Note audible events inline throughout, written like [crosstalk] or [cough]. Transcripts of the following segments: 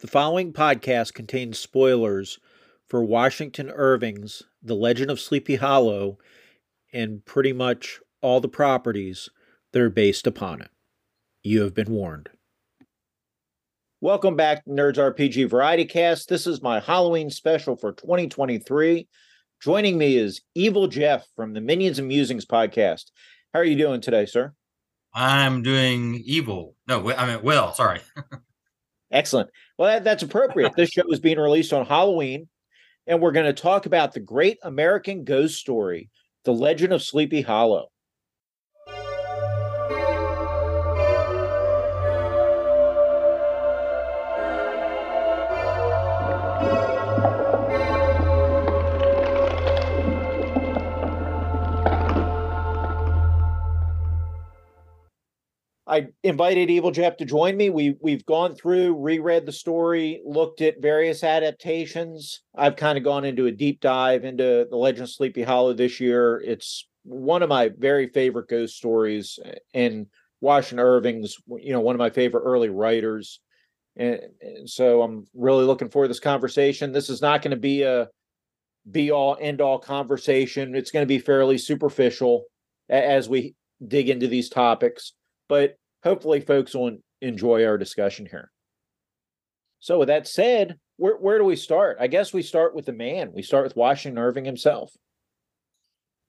The following podcast contains spoilers for Washington Irving's The Legend of Sleepy Hollow and pretty much all the properties that are based upon it. You have been warned. Welcome back to Nerds RPG Variety Cast. This is my Halloween special for 2023. Joining me is Evil Jeff from the Minions and Musings podcast. How are you doing today, sir? I'm doing evil. No, I mean, well, sorry. [laughs] Excellent. Well, that, that's appropriate. this show is being released on Halloween, and we're going to talk about the great American ghost story, The Legend of Sleepy Hollow. I invited Evil Jeff to join me. We we've gone through, reread the story, looked at various adaptations. I've kind of gone into a deep dive into the Legend of Sleepy Hollow this year. It's one of my very favorite ghost stories, eh, and Washington Irving's you know one of my favorite early writers. And, and so I'm really looking forward to this conversation. This is not going to be a be all end all conversation. It's going to be fairly superficial as we dig into these topics but hopefully folks will enjoy our discussion here. So with that said, where where do we start? I guess we start with the man. We start with Washington Irving himself.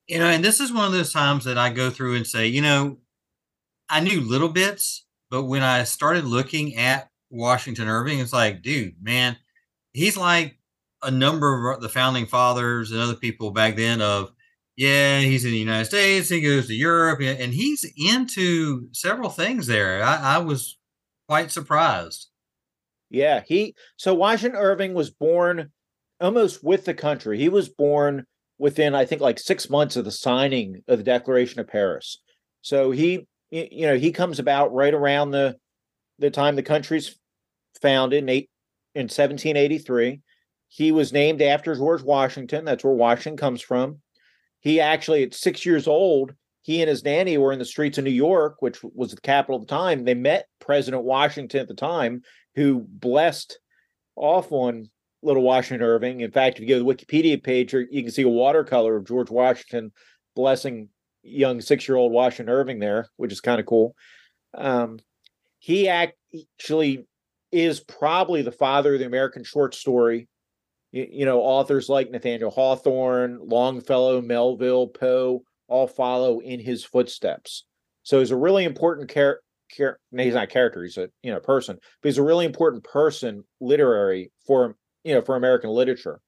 You know, and this is one of those times that I go through and say, you know, I knew little bits, but when I started looking at Washington Irving, it's like, dude, man, he's like a number of the founding fathers and other people back then of yeah, he's in the United States. He goes to Europe, and he's into several things there. I, I was quite surprised. Yeah, he so Washington Irving was born almost with the country. He was born within, I think, like six months of the signing of the Declaration of Paris. So he, you know, he comes about right around the the time the country's founded in eight in 1783. He was named after George Washington. That's where Washington comes from he actually at six years old he and his nanny were in the streets of new york which was the capital of the time. They met president washington at the time who blessed off on little washington irving. In fact if you go to the wikipedia page you can see a watercolor of george washington blessing young six-year-old washington irving there which is kind of cool. Um, he actually is probably the father of the american short story you, know, authors like Nathaniel Hawthorne, Longfellow, Melville, Poe all follow in his footsteps. So he's a really important character. Char- he's not a character; he's a you know person, but he's a really important person, literary for you know for American literature.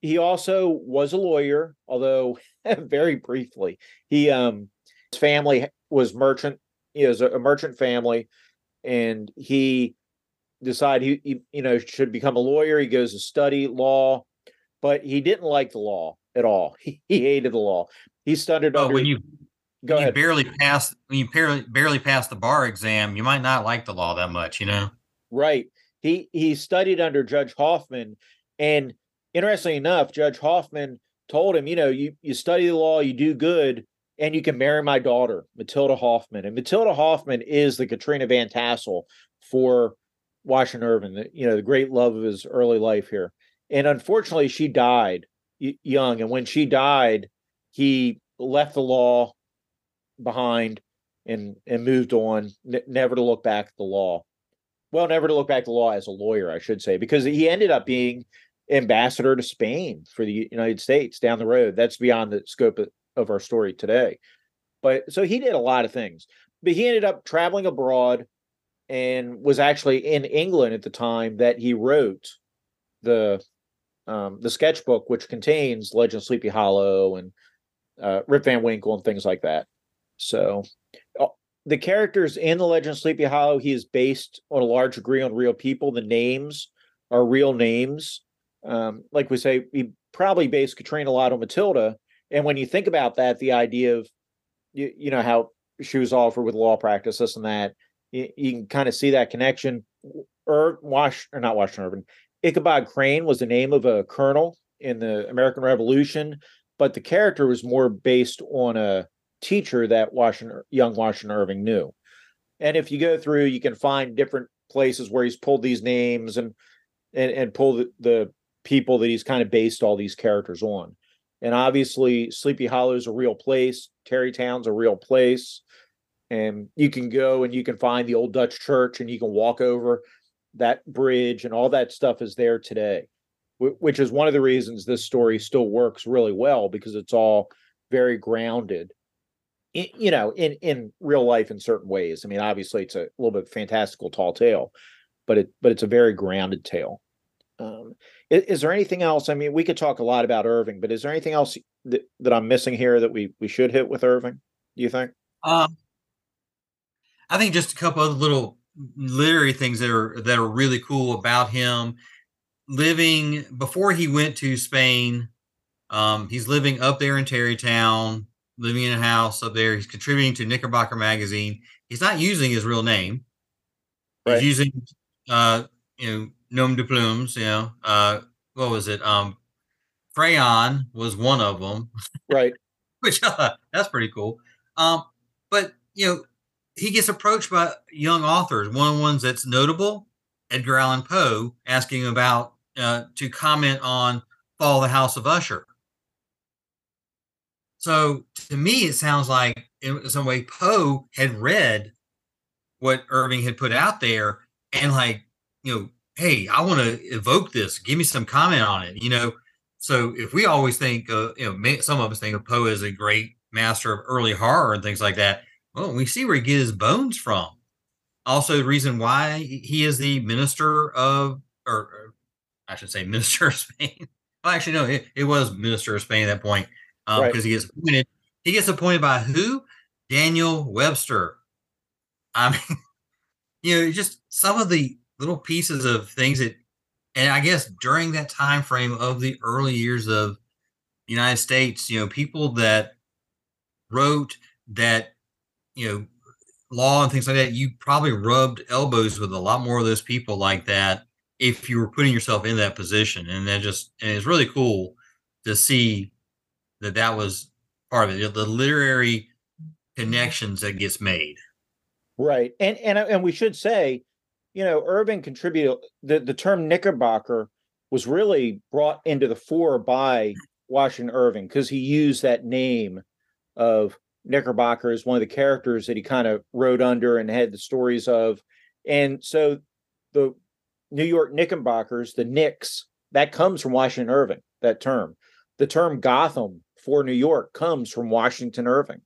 He also was a lawyer, although [laughs] very briefly. He um his family was merchant. He was a merchant family, and he decide he, he, you know should become a lawyer. He goes to study law but he didn't like the law at all. [laughs] He, he hated the law. He studied oh, under, when you go when ahead. you barely pass when you barely barely pass the bar exam you might not like the law that much you know? Right. He he studied under judge hoffman and interestingly enough judge hoffman told him you know you you study the law you do good and you can marry my daughter matilda hoffman. And matilda hoffman is the katrina van tassel for Washington Irving, the, you know, the great love of his early life here. And unfortunately, she died young. And when she died, he left the law behind and and moved on, n- never to look back at the law. Well, never to look back at the law as a lawyer, I should say, because he ended up being ambassador to Spain for the United States down the road. That's beyond the scope of, of our story today. But so he did a lot of things. But he ended up traveling abroad and was actually in England at the time that he wrote the um, the sketchbook, which contains Legend of Sleepy Hollow and uh, Rip Van Winkle and things like that. So uh, the characters in the Legend of Sleepy Hollow, he is based on a large degree on real people. The names are real names. Um, like we say, he probably based Katrina a lot on Matilda. And when you think about that, the idea of you, you know how she was offered with law practice, this and that you, you can kind of see that connection. Ir- Wash or not Washington Irving. Ichabod Crane was the name of a colonel in the American Revolution, but the character was more based on a teacher that Washington young Washington Irving knew. And if you go through, you can find different places where he's pulled these names and and and pulled the, the people that he's kind of based all these characters on. And obviously, Sleepy Hollow is a real place. Tarrytown's a real place. And you can go and you can find the old Dutch church and you can walk over that bridge and all that stuff is there today, which is one of the reasons this story still works really well because it's all very grounded. In, you know, in in real life in certain ways. I mean, obviously, it's a little bit fantastical tall tale, but it but it's a very grounded tale. Um, is, is, there anything else? I mean, we could talk a lot about Irving, but is there anything else that, that I'm missing here that we we should hit with Irving? Do you think? Um, I think just a couple of little literary things that are that are really cool about him. Living before he went to Spain, um, he's living up there in Tarrytown, living in a house up there. He's contributing to Knickerbocker magazine. He's not using his real name. Right. He's using uh, you know nom de plumes, you know, uh, what was it? Um, Crayon was one of them, right? [laughs] Which uh, [laughs] that's pretty cool. Um, but you know, he gets approached by young authors. One of the ones that's notable, Edgar Allan Poe, asking about uh, to comment on Fall the House of Usher. So to me, it sounds like in some way Poe had read what Irving had put out there and like you know hey, I want to evoke this. Give me some comment on it. You know, so if we always think, uh, you know, some of us think of Poe as a great master of early horror and things like that. Well, we see where he gets his bones from. Also, the reason why he is the minister of, or, or I should say, minister of Spain. [laughs] Well, actually, no, it, it was minister of Spain at that point because um, right. he gets appointed. He gets appointed by who? Daniel Webster. I [laughs] mean, you know, just some of the little pieces of things that and I guess during that time frame of the early years of the United States, you know, people that wrote that, you know, law and things like that, you probably rubbed elbows with a lot more of those people like that if you were putting yourself in that position. And that just, and it's really cool to see that that was part of it, the literary connections that gets made. Right. And, and, and we should say, you know, Irving contributed the, the term Knickerbocker was really brought into the fore by Washington Irving because he used that name of Knickerbocker is one of the characters that he kind of wrote under and had the stories of. And so the New York Knickerbockers, the Knicks, that comes from Washington Irving, that term. The term Gotham for New York comes from Washington Irving.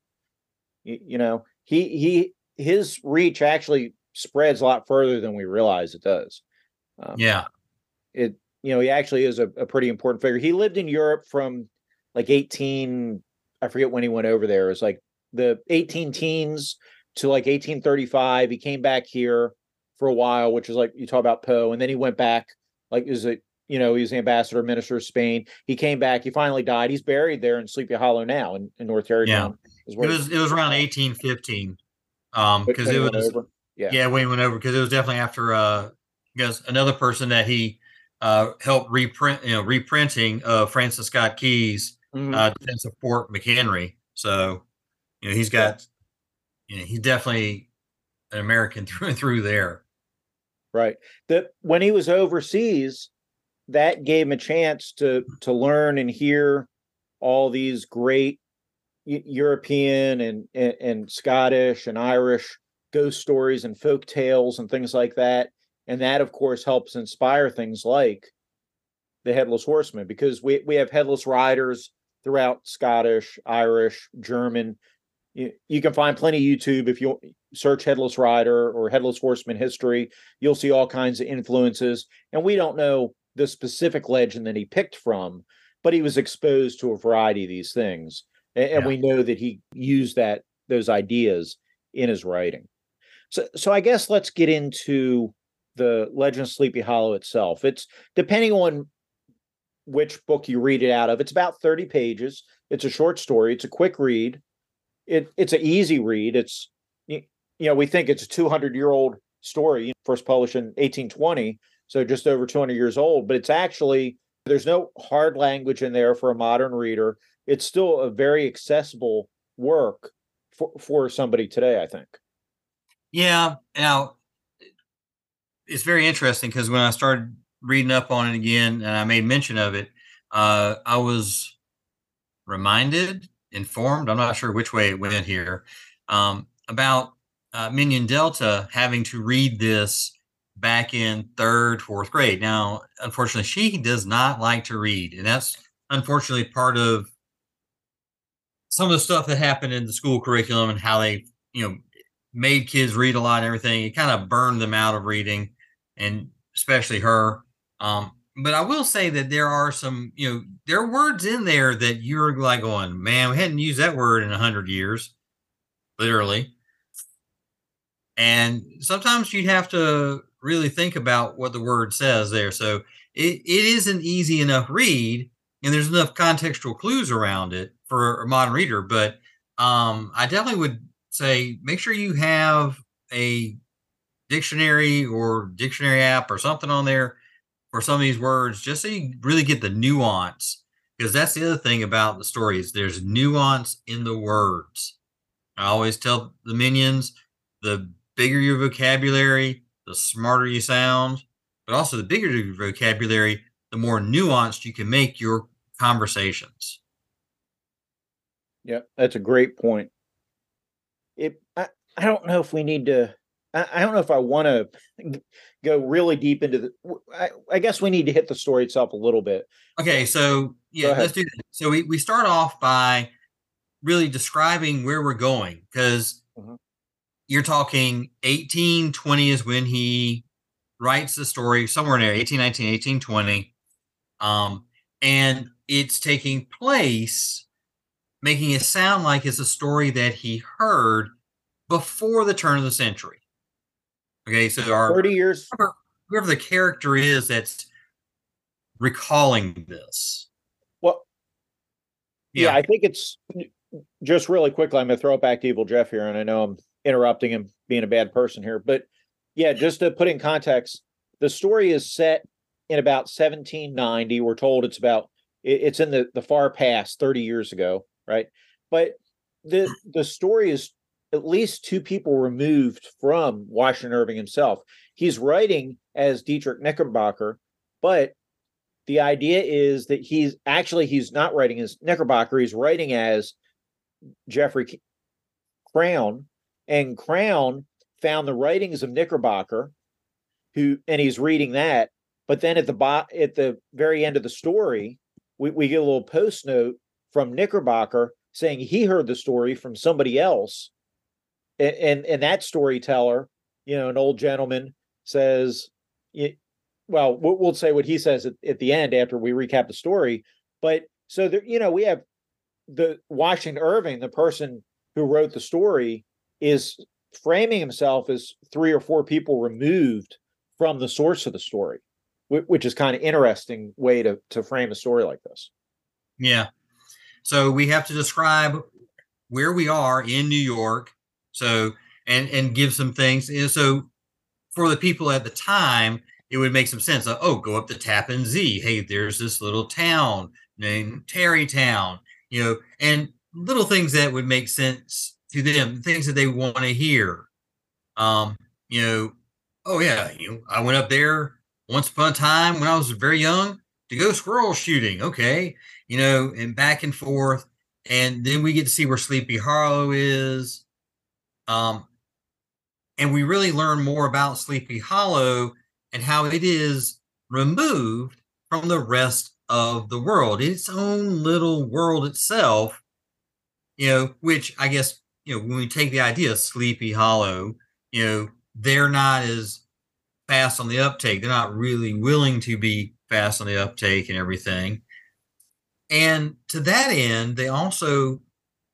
You, you know, he he his reach actually spreads a lot further than we realize it does. Um, yeah. It, you know, he actually is a, a, pretty important figure. He lived in Europe from like 18, I forget when he went over there. It was like the 18 teens to like 1835. He came back here for a while, which is like you talk about Poe, and then he went back, like, is it, you know, he's the ambassador, minister of Spain. He came back. He finally died. He's buried there in Sleepy Hollow now in, in North Tarrytown. Yeah. It was it was around 1815 um because it was. Yeah. Yeah, Wayne went over because it was definitely after uh because another person that he uh helped reprint, you know, reprinting uh Francis Scott Key's mm-hmm. uh Defense of Fort McHenry. So, you know, he's got you know, he's definitely an American [laughs] through and through there. Right. That when he was overseas, that gave him a chance to to learn and hear all these great European and, and, and Scottish and Irish ghost stories and folk tales and things like that. And that, of course, helps inspire things like the Headless Horseman, because we, we have headless riders throughout Scottish, Irish, German. You, you can find plenty of YouTube if you search Headless Rider or Headless Horseman history. You'll see all kinds of influences. And we don't know the specific legend that he picked from, but he was exposed to a variety of these things. And, yeah. we know that he used that those ideas in his writing. So, so I guess let's get into the Legend of Sleepy Hollow itself. It's depending on which book you read it out of. It's about 30 pages. It's a short story. It's a quick read. It it's an easy read. It's you know we think it's a 200 year old story, first published in 1820, so just over 200 years old. But it's actually there's no hard language in there for a modern reader. It's still a very accessible work for for somebody today. I think. Yeah. Now, it's very interesting because when I started reading up on it again and I made mention of it, uh, I was reminded, informed, I'm not sure which way it went here, um, about uh, Minion Delta having to read this back in third, fourth grade. Now, unfortunately, she does not like to read, and that's unfortunately part of some of the stuff that happened in the school curriculum and how they, you know, made kids read a lot and everything. It kind of burned them out of reading, and especially her. Um, but I will say that there are some, you know, there are words in there that you're like going, man, we hadn't used that word in a hundred years, literally. And sometimes you'd have to really think about what the word says there. So it, it is an easy enough read, and there's enough contextual clues around it for a modern reader. But um, I definitely would say make sure you have a dictionary or dictionary app or something on there for some of these words, just so you really get the nuance. Because that's the other thing about the story is there's nuance in the words. I always tell the minions the bigger your vocabulary, the smarter you sound, but also the bigger your vocabulary, the more nuanced you can make your conversations. Yeah, that's a great point. It, I, I don't know if we need to. I, don't know if I want to go really deep into the. I, I, guess we need to hit the story itself a little bit. Okay, so yeah, let's do that. So we we start off by really describing where we're going because mm-hmm you're talking 1820 is when he writes the story somewhere in there 1819 1820 um, and it's taking place making it sound like it's a story that he heard before the turn of the century okay so our 30 years whoever, whoever the character is that's recalling this well yeah. yeah i think it's just really quickly i'm going to throw it back to evil jeff here and i know i'm interrupting him being a bad person here. But yeah, just to put in context, the story is set in about 1790. We're told it's about it's in the, the far past 30 years ago, right? But the the story is at least two people removed from Washington Irving himself. He's writing as Diedrich Knickerbocker, but the idea is that he's actually he's not writing as Knickerbocker, he's writing as Geoffrey Crayon, and Crayon found the writings of Knickerbocker, who and he's reading that. But then at the bo- at the very end of the story, we, we get a little post note from Knickerbocker saying he heard the story from somebody else. And, and, that storyteller, you know, an old gentleman says, well, we'll say what he says at, at the end after we recap the story. But so there, you know, we have the Washington Irving, the person who wrote the story, is framing himself as three or four people removed from the source of the story, which is kind of interesting way to to frame a story like this. Yeah. So we have to describe where we are in New York. So and and give some things. And so for the people at the time, it would make some sense. oh, go up to Tappan Zee. Hey, there's this little town named Tarrytown. You know, and little things that would make sense to them, things that they want to hear. Um, you know, oh yeah, you know, I went up there once upon a time when I was very young to go squirrel shooting. Okay, you know, and back and forth, and then we get to see where Sleepy Hollow is. Um, and we really learn more about Sleepy Hollow and how it is removed from the rest of the world, its own little world itself. You know, which I guess you know, when we take the idea of Sleepy Hollow, you know, they're not as fast on the uptake. They're not really willing to be fast on the uptake and everything. And to that end, they also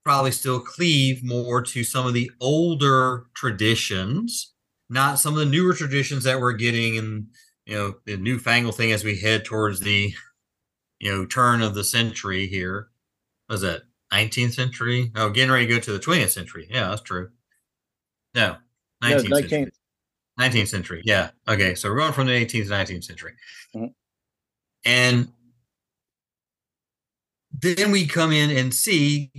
probably still cleave more to some of the older traditions, not some of the newer traditions that we're getting in, you know, the newfangled thing as we head towards the, you know, turn of the century here. Was that 19th century. Oh, getting ready to go to the 20th century. Yeah, that's true. No, 19th, no, 19th. century. 19th century. Yeah. Okay. So we're going from the 18th to 19th century. Mm-hmm. And then we come in and see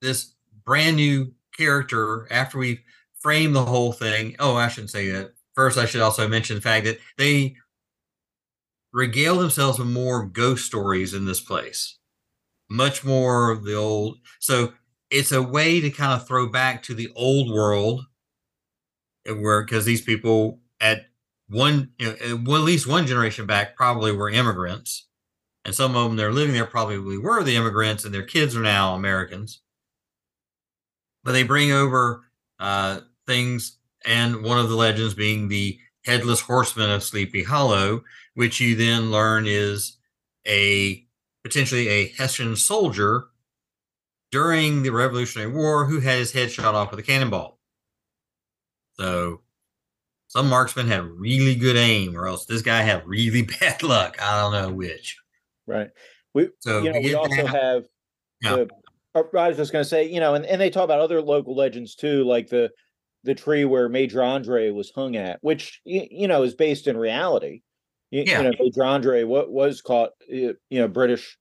this brand new character after we frame the whole thing. Oh, I shouldn't say that. first, I should also mention the fact that they regale themselves with more ghost stories in this place, much more of the old. So it's a way to kind of throw back to the old world, where because these people at one, you know, at least one generation back probably were immigrants, and some of them they're living there probably were the immigrants, and their kids are now Americans. But they bring over uh, things, and one of the legends being the headless horseman of Sleepy Hollow, which you then learn is a potentially a Hessian soldier during the Revolutionary War who had his head shot off with a cannonball. So some marksmen had really good aim, or else this guy had really [laughs] bad luck. I don't know which. Right. We so you know, we also that, have yeah. the, I was just going to say, you know, and, and they talk about other local legends too, like the the tree where Major Andre was hung at, which you know is based in reality. You, yeah. you know, Major Andre what was caught, you know, British,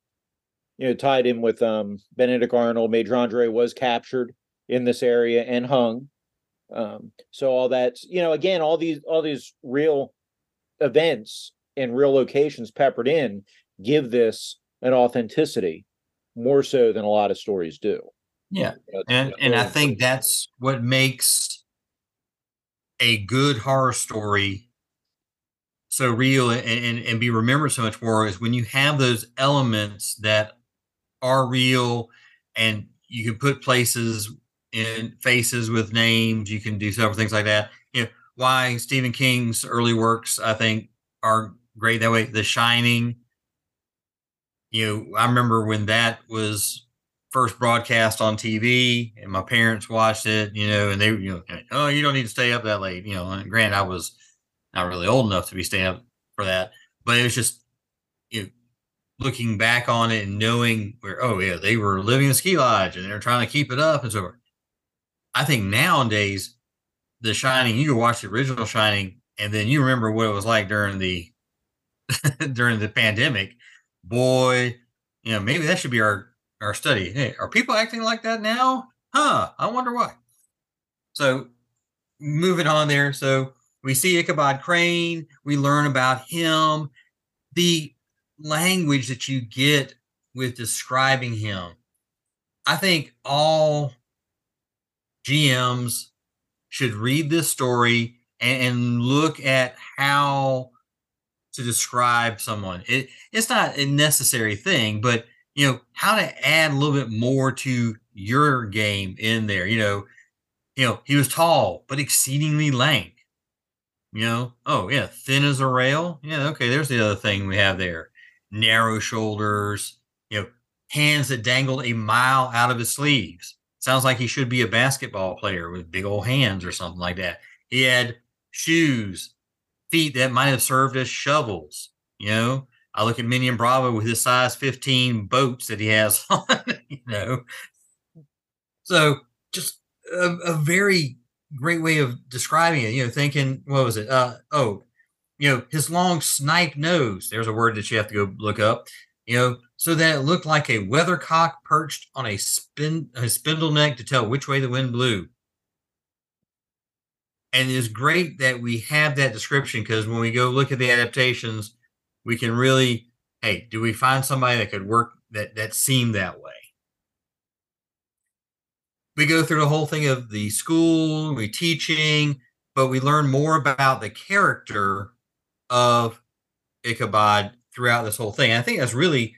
you know, tied in with um Benedict Arnold. Major Andre was captured in this area and hung. Um, so all that's you know, again, all these all these real events and real locations peppered in give this an authenticity more so than a lot of stories do. Yeah. And and I think that's what makes a good horror story so real and, and, and be remembered so much more is when you have those elements that are real and you can put places in faces with names, you can do several things like that. You know, why Stephen King's early works, I think, are great that way. The Shining, you know, I remember when that was first broadcast on TV, and my parents watched it, you know, and they, you know, oh, you don't need to stay up that late, you know. And granted, I was not really old enough to be staying up for that, but it was just, you know, looking back on it and knowing where, oh yeah, they were living in ski lodge and they're trying to keep it up and so forth. I think nowadays, The Shining, you can watch the original Shining, and then you remember what it was like during the [laughs] during the pandemic. Boy, you know, maybe that should be our our study. Hey, are people acting like that now? Huh? I wonder why. So, moving on there. So we see Ichabod Crane. We learn about him. The language that you get with describing him. I think all GMs should read this story and, and look at how to describe someone. It, it's not a necessary thing, but you know how to add a little bit more to your game in there. You know, you know he was tall but exceedingly lank. You know, oh yeah, thin as a rail. Yeah, okay. There's the other thing we have there: narrow shoulders. You know, hands that dangled a mile out of his sleeves. Sounds like he should be a basketball player with big old hands or something like that. He had shoes, feet that might have served as shovels. You know, I look at Minion Bravo with his size 15 boats that he has [laughs] on, you know. So just a, a, very great way of describing it, you know, thinking, what was it? Uh, oh, you know, his long snipe nose. There's a word that you have to go look up, you know, so that it looked like a weathercock perched on a spin a spindle neck to tell which way the wind blew. And it's great that we have that description because when we go look at the adaptations, we can really, hey, do we find somebody that could work that that seemed that way? We go through the whole thing of the school, we teaching, but we learn more about the character of Ichabod throughout this whole thing. And I think that's really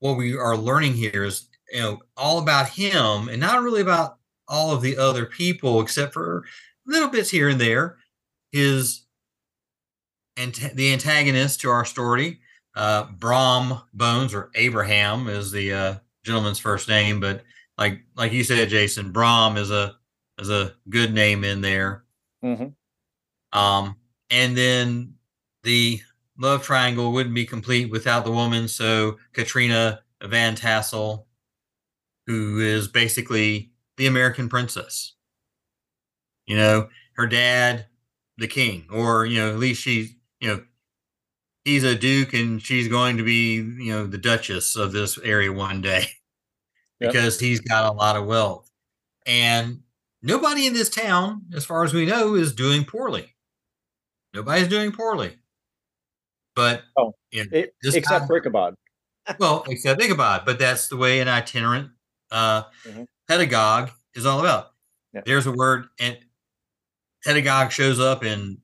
what we are learning here is you know all about him and not really about all of the other people except for little bits here and there. His and the antagonist to our story, uh, Brom Bones or Abraham is the uh, gentleman's first name, but like like you said, Jason, Brom is a is a good name in there. Mm-hmm. Um, and then the love triangle wouldn't be complete without the woman. So Katrina Van Tassel, who is basically the American princess. You know, her dad, the king, or you know, at least she's you know, he's a duke and she's going to be you know the duchess of this area one day [laughs] yep. because he's got a lot of wealth, and nobody in this town, as far as we know, is doing poorly. nobody's doing poorly. But oh, it, except for Ichabod. [laughs] well, except Ichabod, but that's the way an itinerant uh, mm-hmm. pedagogue is all about. Yeah. There's a word, and pedagogue shows up in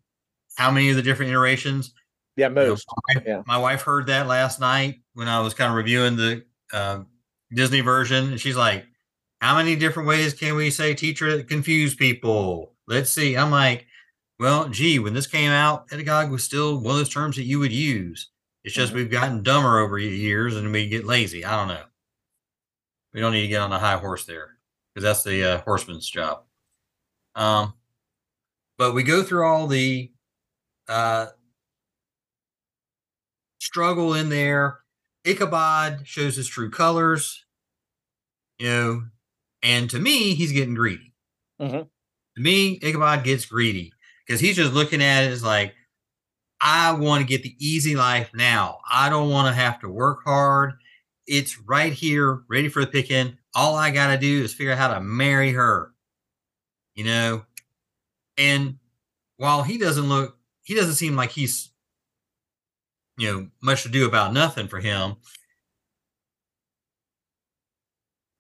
how many of the different iterations? Yeah, most. You know, my, yeah. my wife heard that last night when I was kind of reviewing the uh, Disney version, and she's like, "How many different ways can we say teacher that confuse people?" Let's see. I'm like, well, gee, when this came out, pedagog was still one of those terms that you would use. It's just mm-hmm. we've gotten dumber over years and we get lazy. I don't know. We don't need to get on a high horse there because that's the uh, horseman's job. Um, but we go through all the uh, struggle in there. Ichabod shows his true colors, you know, and to me, he's getting greedy. Mm-hmm. To me, Ichabod gets greedy because he's just looking at it as like, I want to get the easy life now. I don't want to have to work hard. It's right here, ready for the picking. All I got to do is figure out how to marry her, you know? And while he doesn't look, he doesn't seem like he's, you know, much to do about nothing for him.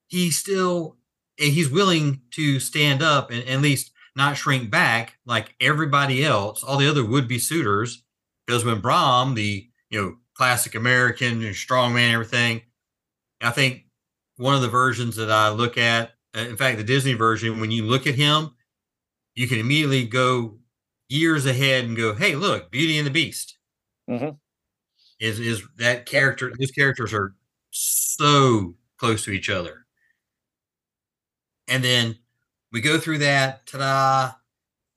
He still, he's willing to stand up and at least not shrink back like everybody else, all the other would be suitors. Because when Brom, the you know classic American and strongman, everything, I think one of the versions that I look at, uh, in fact, the Disney version, when you look at him, you can immediately go years ahead and go, "Hey, look, Beauty and the Beast." Mm-hmm. Is is that character? Those characters are so close to each other. And then we go through that, ta-da,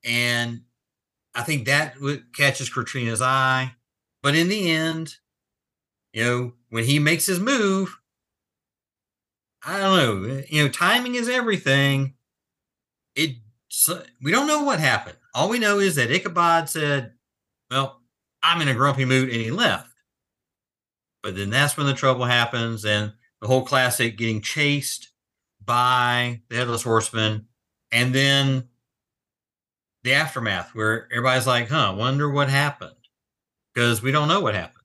and I think that catches Katrina's eye. But in the end, you know, when he makes his move, I don't know. You know, timing is everything. It we don't know what happened. All we know is that Ichabod said, "Well, I'm in a grumpy mood," and he left. But then that's when the trouble happens, and the whole classic getting chased by the headless horseman and then the aftermath where everybody's like, huh, wonder what happened. Because we don't know what happened.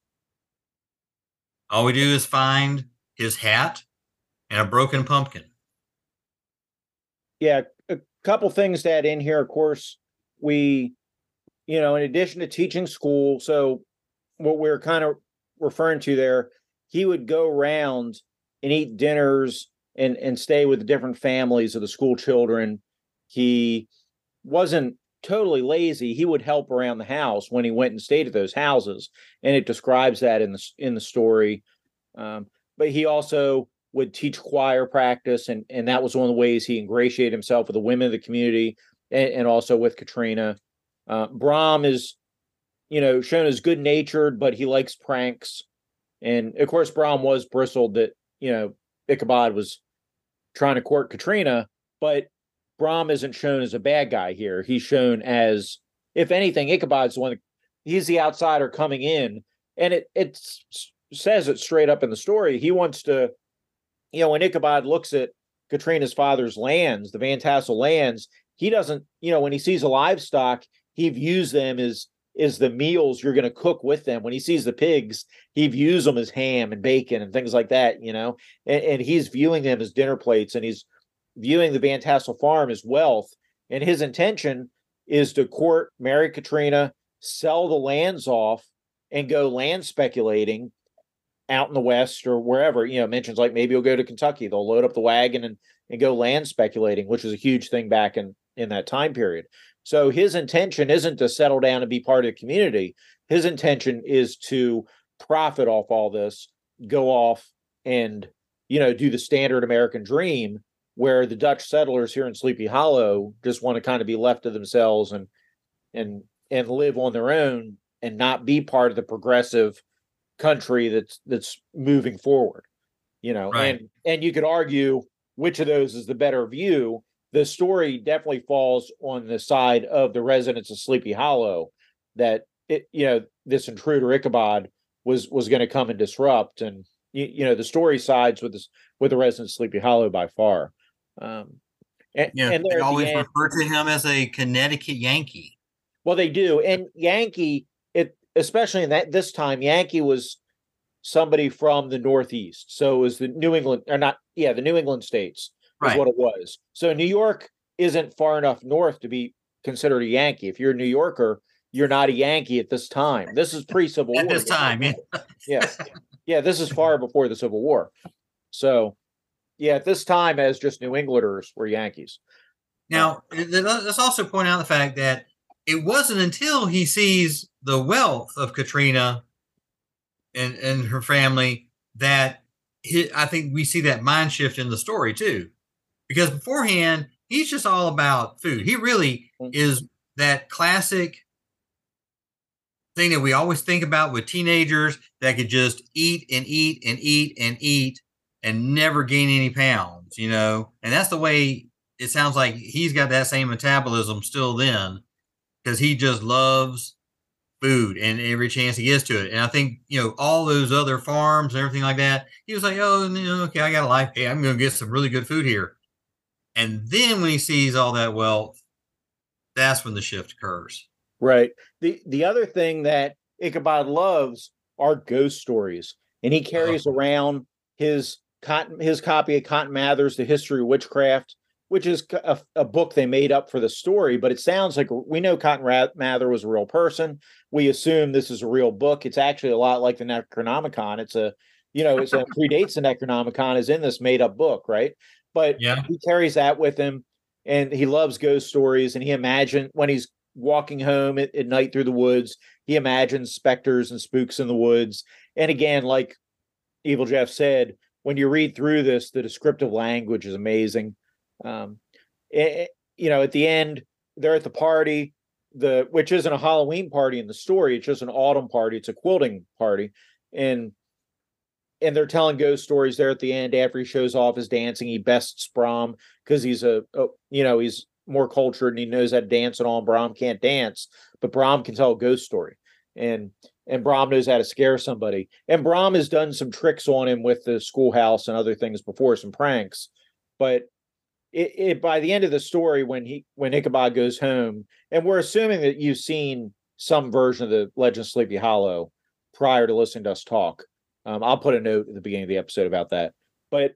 All we do is find his hat and a broken pumpkin. Yeah, couple things to add in here. Of course, we, you know, in addition to teaching school, so what we're kind of referring to there, he would go around and eat dinners and and stay with different families of the school children he wasn't totally lazy. He would help around the house when he went and stayed at those houses, and it describes that in the in the story. Um, but he also would teach choir practice, and and that was one of the ways he ingratiated himself with the women of the community, and, and also with Katrina. Uh, Brom is, you know, shown as good natured, but he likes pranks, and of course, Brom was bristled that you know Ichabod was trying to court Katrina, but Brom isn't shown as a bad guy here. He's shown as, if anything, Ichabod's the one. That, he's the outsider coming in, and it it says it straight up in the story. He wants to, you know, when Ichabod looks at Katrina's father's lands, the Van Tassel lands, he doesn't, you know, when he sees the livestock, he views them as is the meals you're going to cook with them. When he sees the pigs, he views them as ham and bacon and things like that, you know, and, and he's viewing them as dinner plates and he's viewing the Van Tassel farm as wealth. And his intention is to court marry Katrina, sell the lands off, and go land speculating out in the West or wherever. You know, mentions like maybe he'll go to Kentucky. They'll load up the wagon and, and go land speculating, which was a huge thing back in, in that time period. So his intention isn't to settle down and be part of the community. His intention is to profit off all this, go off and, you know, do the standard American dream where the Dutch settlers here in Sleepy Hollow just want to kind of be left to themselves and and and live on their own and not be part of the progressive country that's that's moving forward you know right. and and you could argue which of those is the better view the story definitely falls on the side of the residents of sleepy hollow that it you know this intruder ichabod was was going to come and disrupt and you, you know the story sides with this with the residents of sleepy hollow by far um, and, yeah, and they always the refer to him as a Connecticut Yankee. Well, they do, and Yankee, especially in that this time, Yankee was somebody from the Northeast, so it was the New England or not? Yeah, the New England states is what it was. So New York isn't far enough north to be considered a Yankee. If you're a New Yorker, you're not a Yankee at this time. This is pre Civil [laughs] War. At this time, yeah. yeah, yeah. This is far before the Civil War. So, yeah, at this time, as just New Englanders were Yankees. Now, let's also point out the fact that it wasn't until he sees the wealth of Katrina and and her family that he, I think we see that mind shift in the story too, because beforehand he's just all about food. He really mm. is that classic thing that we always think about with teenagers that could just eat and eat and eat and eat and never gain any pounds, you know. And that's the way it sounds like he's got that same metabolism still then because he just loves food and every chance he gets to it. And I think, you know, all those other farms and everything like that, he was like, oh, okay, I got a life. Hey, I'm going to get some really good food here. And then when he sees all that wealth, that's when the shift occurs. Right. The the other thing that Ichabod loves are ghost stories. And he uh-huh. carries oh. around his cotton his copy of Cotton Mather's The History of Witchcraft which is a, a, book they made up for the story, but it sounds like we know Cotton Mather was a real person. We assume this is a real book. It's actually a lot like the Necronomicon. It's a, you know, it's a [laughs] predates the Necronomicon is in this made up book, right? But yeah. he carries that with him, and he loves ghost stories. And he imagines when he's walking home at, at night through the woods, he imagines specters and spooks in the woods. And again, like Evil Jeff said, when you read through this, the descriptive language is amazing um, it, you know, at the end, they're at the party, the which isn't a Halloween party in the story. It's just an autumn party. It's a quilting party, and and they're telling ghost stories there at the end after he shows off his dancing. He bests Brom because he's a, a, you know he's more cultured and he knows how to dance and all. And Brom can't dance, but Brom can tell a ghost story, and and Brom knows how to scare somebody. And Brom has done some tricks on him with the schoolhouse and other things before, some pranks, but it, it, by the end of the story when he when Ichabod goes home, and we're assuming that you've seen some version of the Legend of Sleepy Hollow prior to listening to us talk. Um, I'll put a note at the beginning of the episode about that. But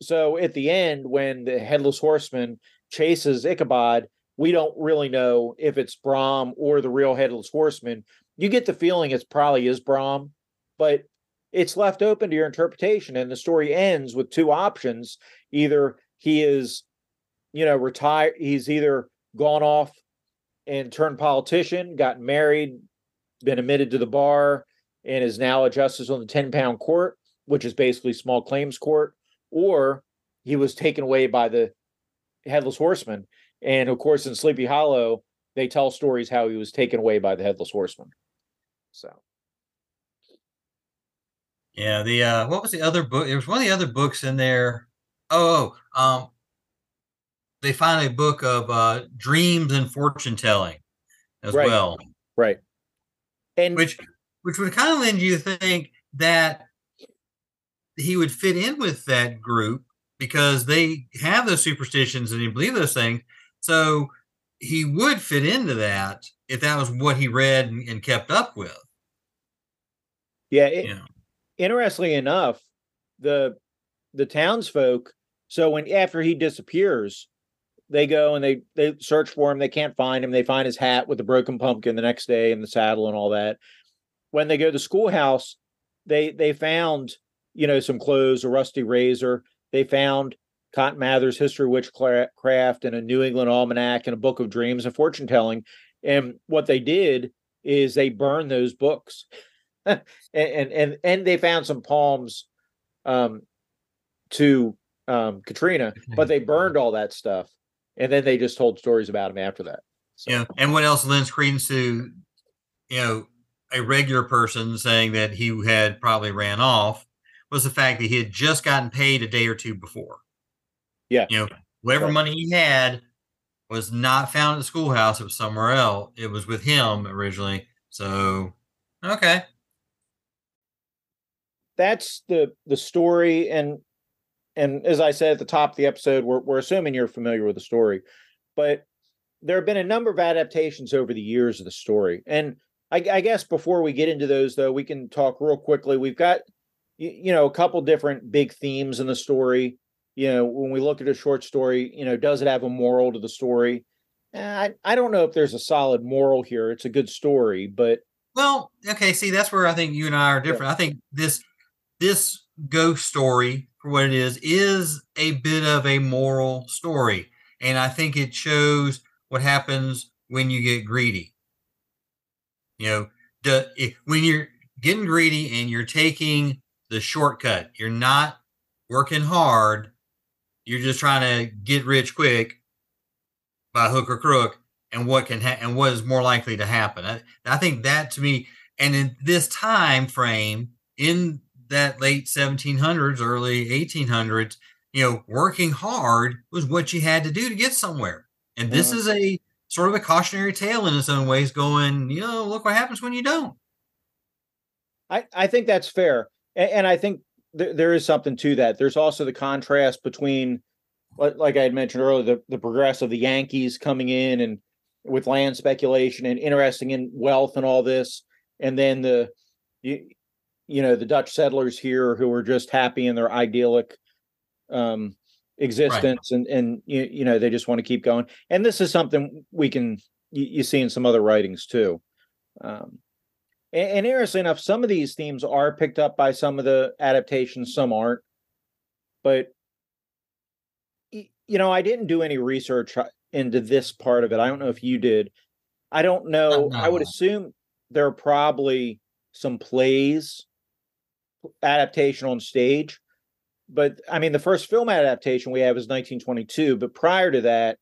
so at the end, when the headless horseman chases Ichabod, we don't really know if it's Brom or the real headless horseman. You get the feeling it's probably is Brom, but it's left open to your interpretation. And the story ends with two options: either he is you know, retired. He's either gone off and turned politician, gotten married, been admitted to the bar, and is now a justice on the 10 pound court, which is basically small claims court, or he was taken away by the headless horseman. And of course, in Sleepy Hollow, they tell stories how he was taken away by the headless horseman. So. Yeah, the uh what was the other book? There was one of the other books in there. Oh, oh um they find a book of uh, dreams and fortune telling as right. well. Right. And which which would kind of lend you to think that he would fit in with that group because they have those superstitions and they believe those things. So he would fit into that if that was what he read and, and kept up with. Yeah, it, yeah. Interestingly enough, the the townsfolk. So when after he disappears, they go and they they search for him. They can't find him. They find his hat with the broken pumpkin the next day and the saddle and all that. When they go to the schoolhouse, they they found you know some clothes, a rusty razor. They found Cotton Mather's History of Witchcraft and a New England Almanac and a book of dreams and fortune telling. And what they did is they burned those books, [laughs] and, and and and they found some palms um, to um, Katrina, but they [laughs] burned all that stuff and then they just told stories about him after that. So. Yeah, and what else lends credence to, you know, a regular person saying that he had probably ran off was the fact that he had just gotten paid a day or two before. Yeah, you know, whatever right. money he had was not found at the schoolhouse; it was somewhere else. It was with him originally. So, okay, that's the the story, and and as I said at the top of the episode, we're we're assuming you're familiar with the story, but there have been a number of adaptations over the years of the story, and I, I guess before we get into those, though, we can talk real quickly. We've got you, you know a couple different big themes in the story. You know, when we look at a short story, you know, does it have a moral to the story? Eh, I I don't know if there's a solid moral here. It's a good story, but well, okay. See, that's where I think you and I are different. Yeah. I think this this ghost story for what it is is a bit of a moral story, and I think it shows what happens when you get greedy. You know, the, if, when you're getting greedy and you're taking the shortcut, you're not working hard. You're just trying to get rich quick by hook or crook and what can ha- and what is more likely to happen. I, I think that to me, and in this time frame, in that late 1700s, early 1800s, you know, working hard was what you had to do to get somewhere. And this mm-hmm. is a sort of a cautionary tale in its own ways, going, you know, look what happens when you don't. I, I think that's fair. And, and I think th- there is something to that. There's also the contrast between, like I had mentioned earlier, the, the progress of the Yankees coming in and with land speculation and interesting in wealth and all this, and then the you, you know the Dutch settlers here who were just happy in their idyllic um, existence, right. and and you, you know they just want to keep going. And this is something we can you, you see in some other writings too. Um, and, and interestingly enough, some of these themes are picked up by some of the adaptations, some aren't. But you know, I didn't do any research into this part of it. I don't know if you did. I don't know. I would assume there are probably some plays adaptation on stage. But I mean, the first film adaptation we have is 1922. But prior to that,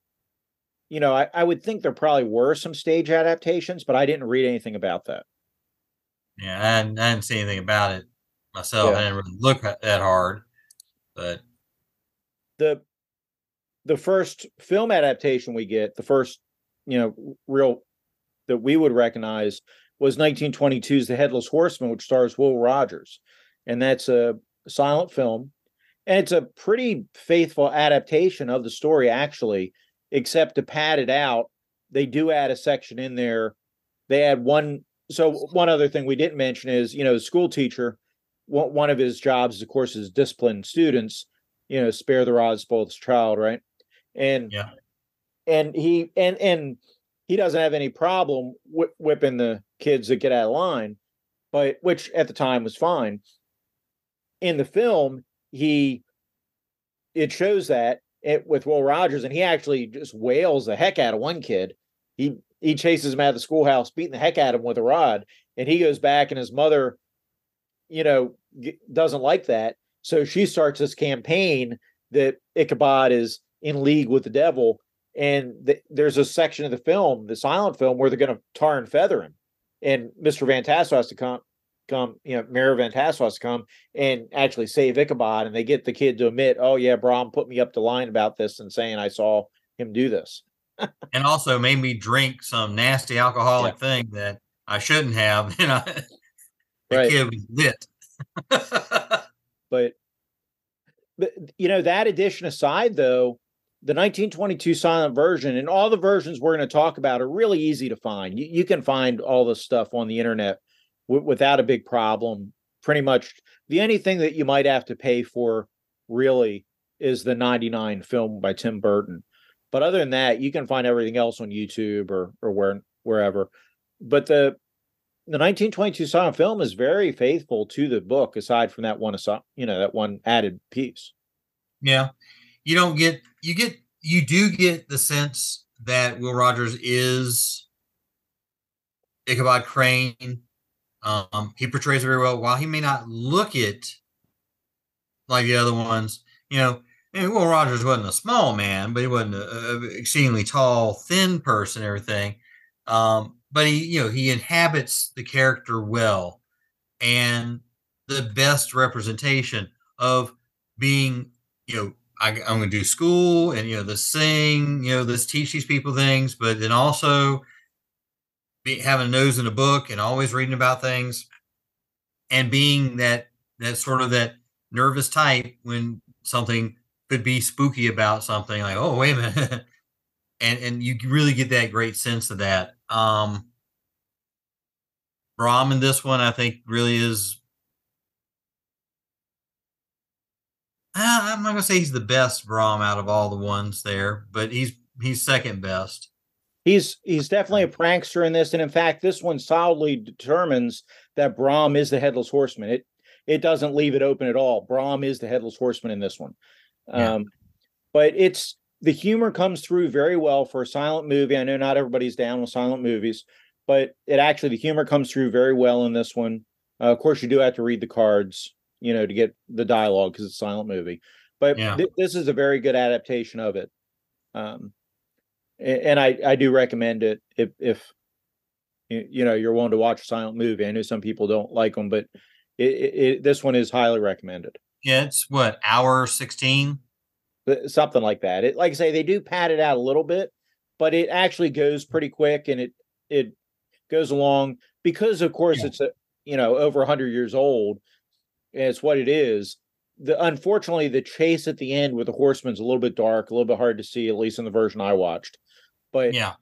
you know, I, I would think there probably were some stage adaptations, but I didn't read anything about that. Yeah, I didn't, I see anything about it myself. Yeah. I didn't really look that hard, but the the first film adaptation we get, the first, you know, real that we would recognize was 1922's The Headless Horseman, which stars Will Rogers. And that's a silent film. And it's a pretty faithful adaptation of the story, actually, except to pad it out, they do add a section in there. They add one. So, one other thing we didn't mention is, you know, the school teacher, one of his jobs, of course, is discipline students, you know, spare the rod, spoil the child, right? and yeah, and he and and he doesn't have any problem wh- whipping the kids that get out of line, but which at the time was fine. In the film, he it shows that it, with Will Rogers, and he actually just wails the heck out of one kid. He he chases him out of the schoolhouse, beating the heck out of him with a rod, and he goes back, and his mother, you know, doesn't like that, so she starts this campaign that Ichabod is in league with the devil. And th- there's a section of the film, the silent film, where they're going to tar and feather him, and Mr. Van Tassel has to come, come, you know, Mayor Van Tassel has to come and actually save Ichabod, and they get the kid to admit, "Oh yeah, Brom put me up the line about this and saying I saw him do this." [laughs] and also made me drink some nasty alcoholic yeah. thing that I shouldn't have. [laughs] And I, the right. kid was lit. [laughs] but, but you know that addition aside, though, the 1922 silent version and all the versions we're going to talk about are really easy to find. You, you can find all this stuff on the internet w- without a big problem. Pretty much the only thing that you might have to pay for really is the 99 film by Tim Burton. But other than that, you can find everything else on YouTube or or where wherever. But the the 1922 silent film is very faithful to the book, aside from that one, you know, that one added piece. Yeah, you don't get you get you do get the sense that Will Rogers is Ichabod Crane. Um, he portrays it very well. While he may not look it like the other ones, you know, Will Rogers wasn't a small man, but he wasn't a, a exceedingly tall, thin person. Everything, um, but he, you know, he inhabits the character well, and the best representation of being, you know, I, am going to do school and you know this sing, you know this teach these people things, but then also be, having a nose in a book and always reading about things, and being that that sort of that nervous type when something could be spooky about something like oh wait a minute [laughs] and and you really get that great sense of that. Um, Brom in this one, I think, really is. Uh, I'm not gonna say he's the best Brom out of all the ones there, but he's he's second best. He's he's definitely a prankster in this, and in fact, this one solidly determines that Brom is the headless horseman. It it doesn't leave it open at all. Brom is the headless horseman in this one. Yeah. Um, but it's the humor comes through very well for a silent movie. I know not everybody's down with silent movies, but it actually the humor comes through very well in this one. Uh, of course, you do have to read the cards, you know, to get the dialogue because it's a silent movie. But yeah. th- this is a very good adaptation of it. Um, and I I do recommend it if if you know you're willing to watch a silent movie. I know some people don't like them, but it, it, this one is highly recommended. Yeah, it's what hour sixteen something like that. It like I say they do pad it out a little bit, but it actually goes pretty quick and it it goes along because of course yeah. it's a you know over 100 years old and it's what it is. The unfortunately the chase at the end with the horseman's a little bit dark, a little bit hard to see at least in the version I watched. But yeah.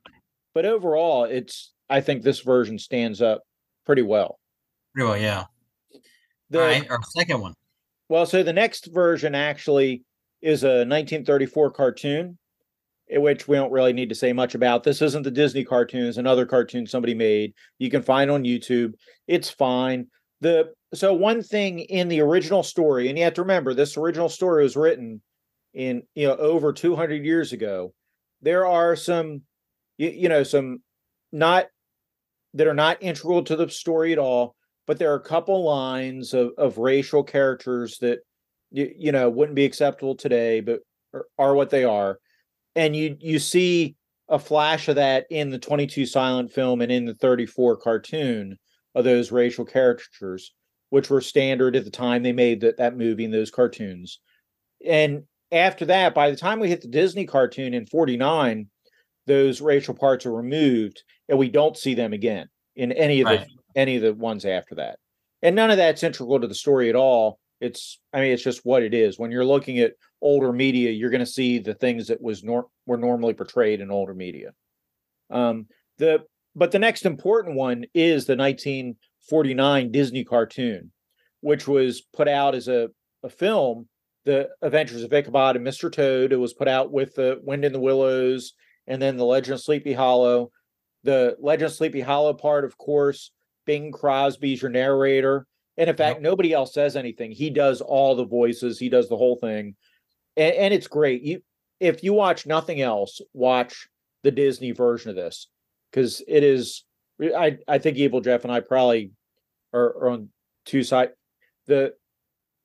But overall it's I think this version stands up pretty well. Pretty well, yeah. The, All right, our second one. Well, so the next version actually is a 1934 cartoon, eh, which we don't really need to say much about. This isn't the Disney cartoons; another cartoon somebody made. You can find on YouTube. It's fine. The so one thing in the original story, and you have to remember this original story was written in you know over 200 years ago. There are some, you, you know, some not that are not integral to the story at all, but there are a couple lines of, of racial characters that you, you know wouldn't be acceptable today but are what they are. And you you see a flash of that in the 22 silent film and in the 34 cartoon of those racial caricatures which were standard at the time they made that, that movie and those cartoons. And after that by the time we hit the disney cartoon in 49 those racial parts are removed and we don't see them again in any of right. the any of the ones after that. And none of that's integral to the story at all. It's i mean it's just what it is. When you're looking at older media you're going to see the things that was nor- were normally portrayed in older media. Um the but the next important one is the 1949 disney cartoon which was put out as a, a film the adventures of ichabod and mr toad it was put out with the wind in the willows and then the legend of sleepy hollow the legend of sleepy hollow part of course bing crosby's your narrator and in fact, nobody else says anything. He does all the voices. He does the whole thing, and, and it's great. You, if you watch nothing else, watch the Disney version of this because it is. I I think Evil Jeff and I probably are, are on two sides. The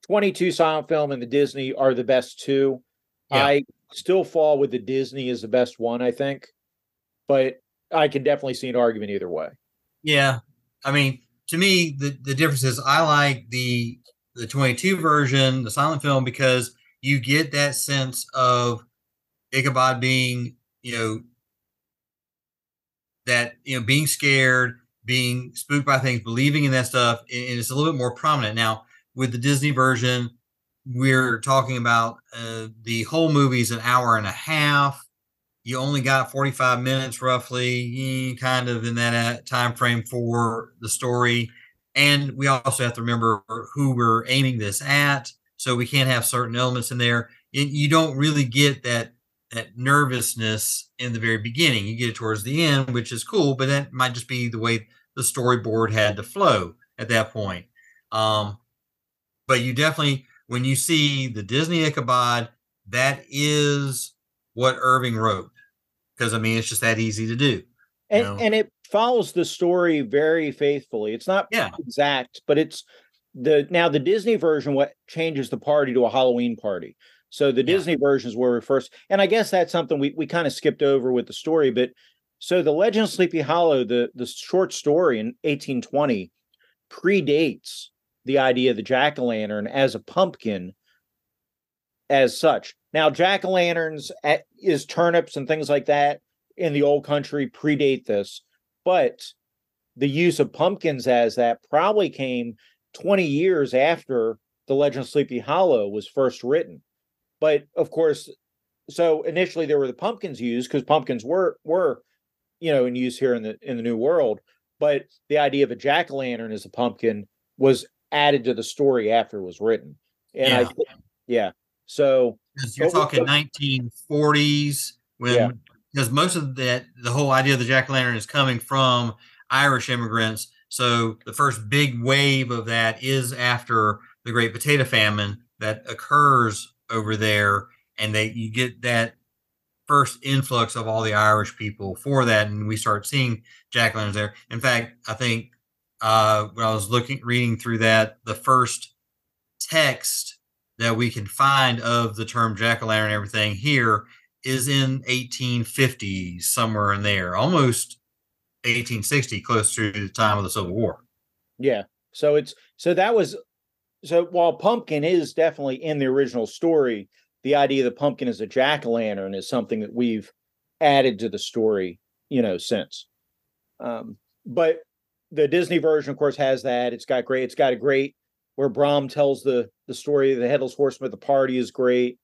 22 silent film and the Disney are the best two. Yeah. I still fall with the Disney as the best one, I think, but I can definitely see an argument either way. Yeah. I mean, to me, the, the difference is I like the the 22 version, the silent film, because you get that sense of Ichabod being, you know, that you know being scared, being spooked by things, believing in that stuff, and it's a little bit more prominent now. With the Disney version, we're talking about uh, the whole movie's an hour and a half. You only got 45 minutes roughly kind of in that uh, time frame for the story. And we also have to remember who we're aiming this at so we can't have certain elements in there. You don't really get that that nervousness in the very beginning. You get it towards the end which is cool but that might just be the way the storyboard had to flow at that point. Um, but you definitely when you see the disney ichabod that is what irving wrote because I mean it's just that easy to do. And know? and it follows the story very faithfully. It's not yeah. exact, but it's the now the Disney version what changes the party to a Halloween party. So the yeah. Disney versions were first, and I guess that's something we, we kind of skipped over with the story. But so the Legend of Sleepy Hollow, the the short story in 1820, predates the idea of the jack o' lantern as a pumpkin as such. Now, jack o' lanterns eh, is turnips and things like that in the old country predate this, but the use of pumpkins as that probably came 20 years after the Legend of Sleepy Hollow was first written. But of course, so initially there were the pumpkins used because pumpkins were were you know in use here in the in the new world but the idea of a jack-o'-lantern as a pumpkin was added to the story after it was written and Yeah. i thi- yeah so you're talking but- 1940s when Yeah. because most of that the whole idea of the jack o' lantern is coming from Irish immigrants. So the first big wave of that is after the Great Potato Famine that occurs over there, and they you get that first influx of all the Irish people for that, and we start seeing jack o' lanterns there. In fact, I think uh, when I was looking reading through that, the first text that we can find of the term jack o' lantern and everything here is in 1850 somewhere in there, almost 1860, close to the time of the Civil War. Yeah. So it's so that was so while pumpkin is definitely in the original story, the idea the pumpkin as a jack o' lantern is something that we've added to the story, you know, since. Um, but the Disney version, of course, has that. It's got great. It's got a great where Brom tells the the story of the headless horseman at the party is great.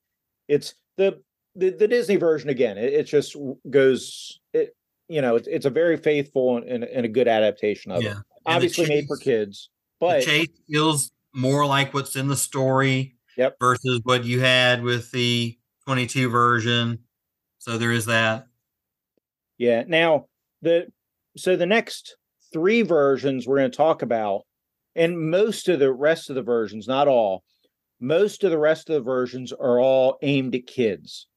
It's the the, the Disney version again. It, it just goes. It you know it's it's a very faithful and, and, and a good adaptation of it Yeah. the obviously made for chase- kids, the but chase feels more like what's in the story Yep. versus what you had with the 22 version. So there is that. yeah. Now the so the next three versions we're going to talk about, and most of the rest of the versions, not all, most of the rest of the versions are all aimed at kids.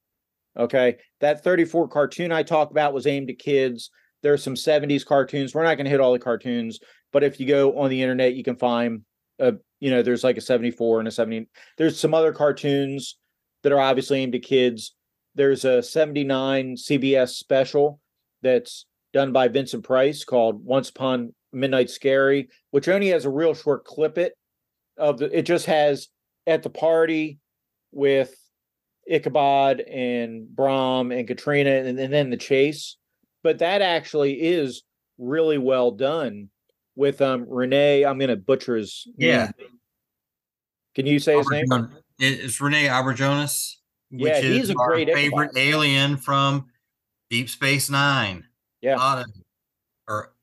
Okay, that 34 cartoon I talked about was aimed at kids. There's some 70s cartoons. We're not going to hit all the cartoons, but if you go on the internet, you can find a you know there's like a 74 and a 70. There's some other cartoons that are obviously aimed at kids. There's a 79 CBS special that's done by Vincent Price called Once Upon Midnight Scary, which only has a real short clip it of the it just has at the party with Ichabod and Brom and Katrina and, and then the chase. But that actually is really well done with um Renee. I'm gonna butcher his Yeah. name. Can you say his name? It's Renee Auberjonois, which Yeah, is he's a our great favorite Ichabod. alien from Deep Space Nine. Yeah. Or